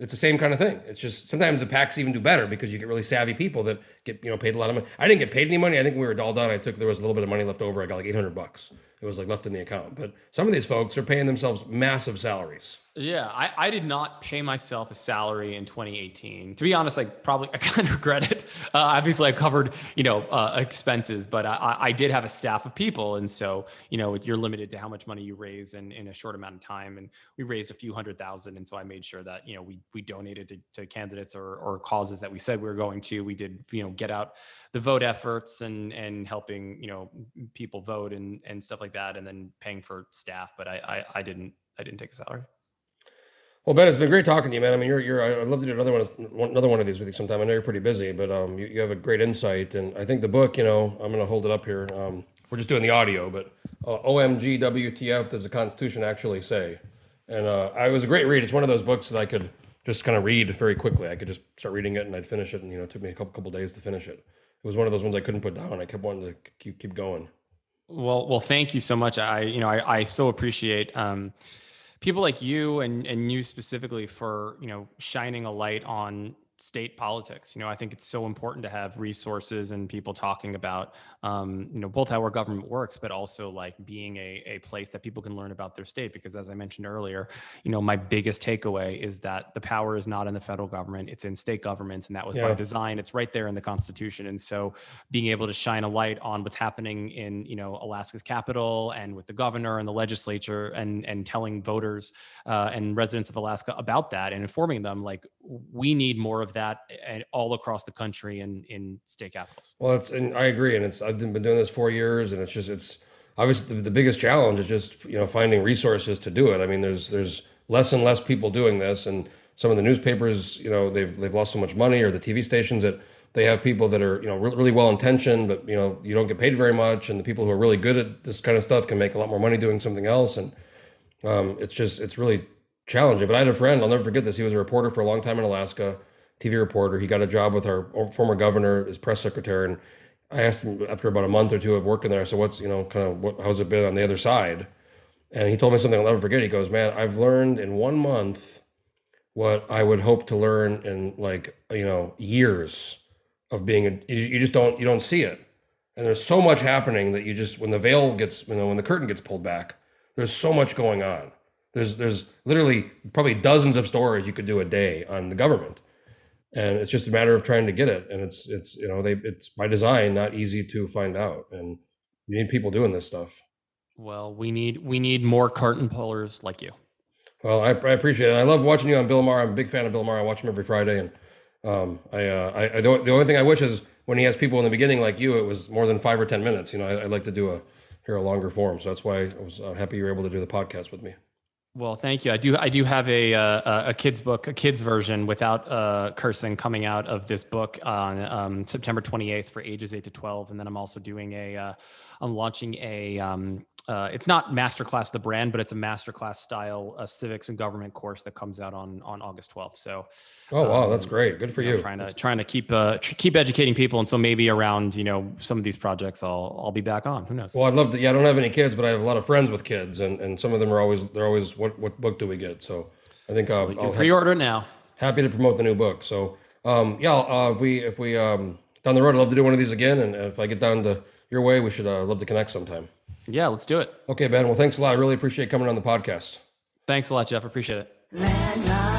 It's the same kind of thing. It's just sometimes the PACs even do better because you get really savvy people that get you know paid a lot of money. I didn't get paid any money. I think we were all done. I took there was a little bit of money left over. I got like eight hundred bucks. It was like left in the account. But some of these folks are paying themselves massive salaries. Yeah, I, I did not pay myself a salary in 2018. To be honest, I probably I kind of regret it. Uh, obviously, I covered you know uh, expenses, but I, I- I did have a staff of people, and so you know you're limited to how much money you raise in, in a short amount of time. And we raised a few hundred thousand, and so I made sure that you know we we donated to, to candidates or or causes that we said we were going to. We did you know get out the vote efforts and and helping you know people vote and and stuff like that, and then paying for staff. But I I, I didn't I didn't take a salary. Well, Ben, it's been great talking to you, man. I mean, you're you're. I'd love to do another one, another one of these with you sometime. I know you're pretty busy, but um, you, you have a great insight, and I think the book. You know, I'm gonna hold it up here. Um, we're just doing the audio, but uh, OMG WTF does the Constitution actually say? And uh, I it was a great read. It's one of those books that I could just kind of read very quickly. I could just start reading it and I'd finish it, and you know, it took me a couple couple days to finish it. It was one of those ones I couldn't put down. I kept wanting to keep keep going. Well, well, thank you so much. I, you know, I, I so appreciate um, people like you and and you specifically for you know shining a light on state politics. You know, I think it's so important to have resources and people talking about um, you know both how our government works, but also like being a a place that people can learn about their state. Because as I mentioned earlier, you know, my biggest takeaway is that the power is not in the federal government; it's in state governments, and that was Yeah. by design. It's right there in the Constitution, and so being able to shine a light on what's happening in you know Alaska's capital and with the governor and the legislature and and telling voters uh, and residents of Alaska about that and informing them like we need more of that all across the country and in state capitals. Well, it's and I agree, and it's I've been doing this four years, and it's just it's obviously the, the biggest challenge is just you know finding resources to do it. I mean, there's there's less and less people doing this, and some of the newspapers, you know, they've they've lost so much money, or the TV stations that they have people that are you know really, really well intentioned, but you know you don't get paid very much, and the people who are really good at this kind of stuff can make a lot more money doing something else, and um, it's just it's really challenging. But I had a friend, I'll never forget this. He was a reporter for a long time in Alaska, TV reporter. He got a job with our former governor, as press secretary, and I asked him after about a month or two of working there. I said, "What's you know kind of what how's it been on the other side?" And he told me something I'll never forget. He goes, "Man, I've learned in one month what I would hope to learn in like you know years of being a. You you just don't you don't see it, and there's so much happening that you just when the veil gets you know when the curtain gets pulled back, there's so much going on. There's there's literally probably dozens of stories you could do a day on the government, and it's just a matter of trying to get it. And it's it's you know they it's by design not easy to find out, and you need people doing this stuff. Well, we need we need more carton pullers like you. Well, I, I appreciate it. I love watching you on Bill Maher. I'm a big fan of Bill Maher. I watch him every Friday, and um, I, uh, I, I the, the only thing I wish is when he has people in the beginning like you, it was more than five or ten minutes. You know, I, I'd like to do a hear a longer form, so that's why I was uh, happy you were able to do the podcast with me. Well, thank you. I do. I do have a uh, a kids book, a kids version without uh, cursing, coming out of this book on um, September 28th for ages eight to 12, and then I'm also doing a. Uh, I'm launching a. Um, uh, it's not masterclass the brand but it's a masterclass style uh, civics and government course that comes out on on august 12th so oh wow um, that's great. Good for you, know, you. trying to that's... trying to keep uh tr- keep educating people. And so maybe around you know some of these projects i'll i'll be back on. Who knows? Well i'd love to yeah i don't have any kids but i have a lot of friends with kids and and some of them are always they're always what what book do we get? So i think i'll, I'll pre-order ha- now. Happy to promote the new book. So um yeah uh, if we if we um down the road i'd love to do one of these again. And if i get down to your way we should uh, love to connect sometime. Yeah, let's do it. Okay, Ben. Well, thanks a lot. I really appreciate coming on the podcast. Thanks a lot, Jeff. Appreciate it. Landmine.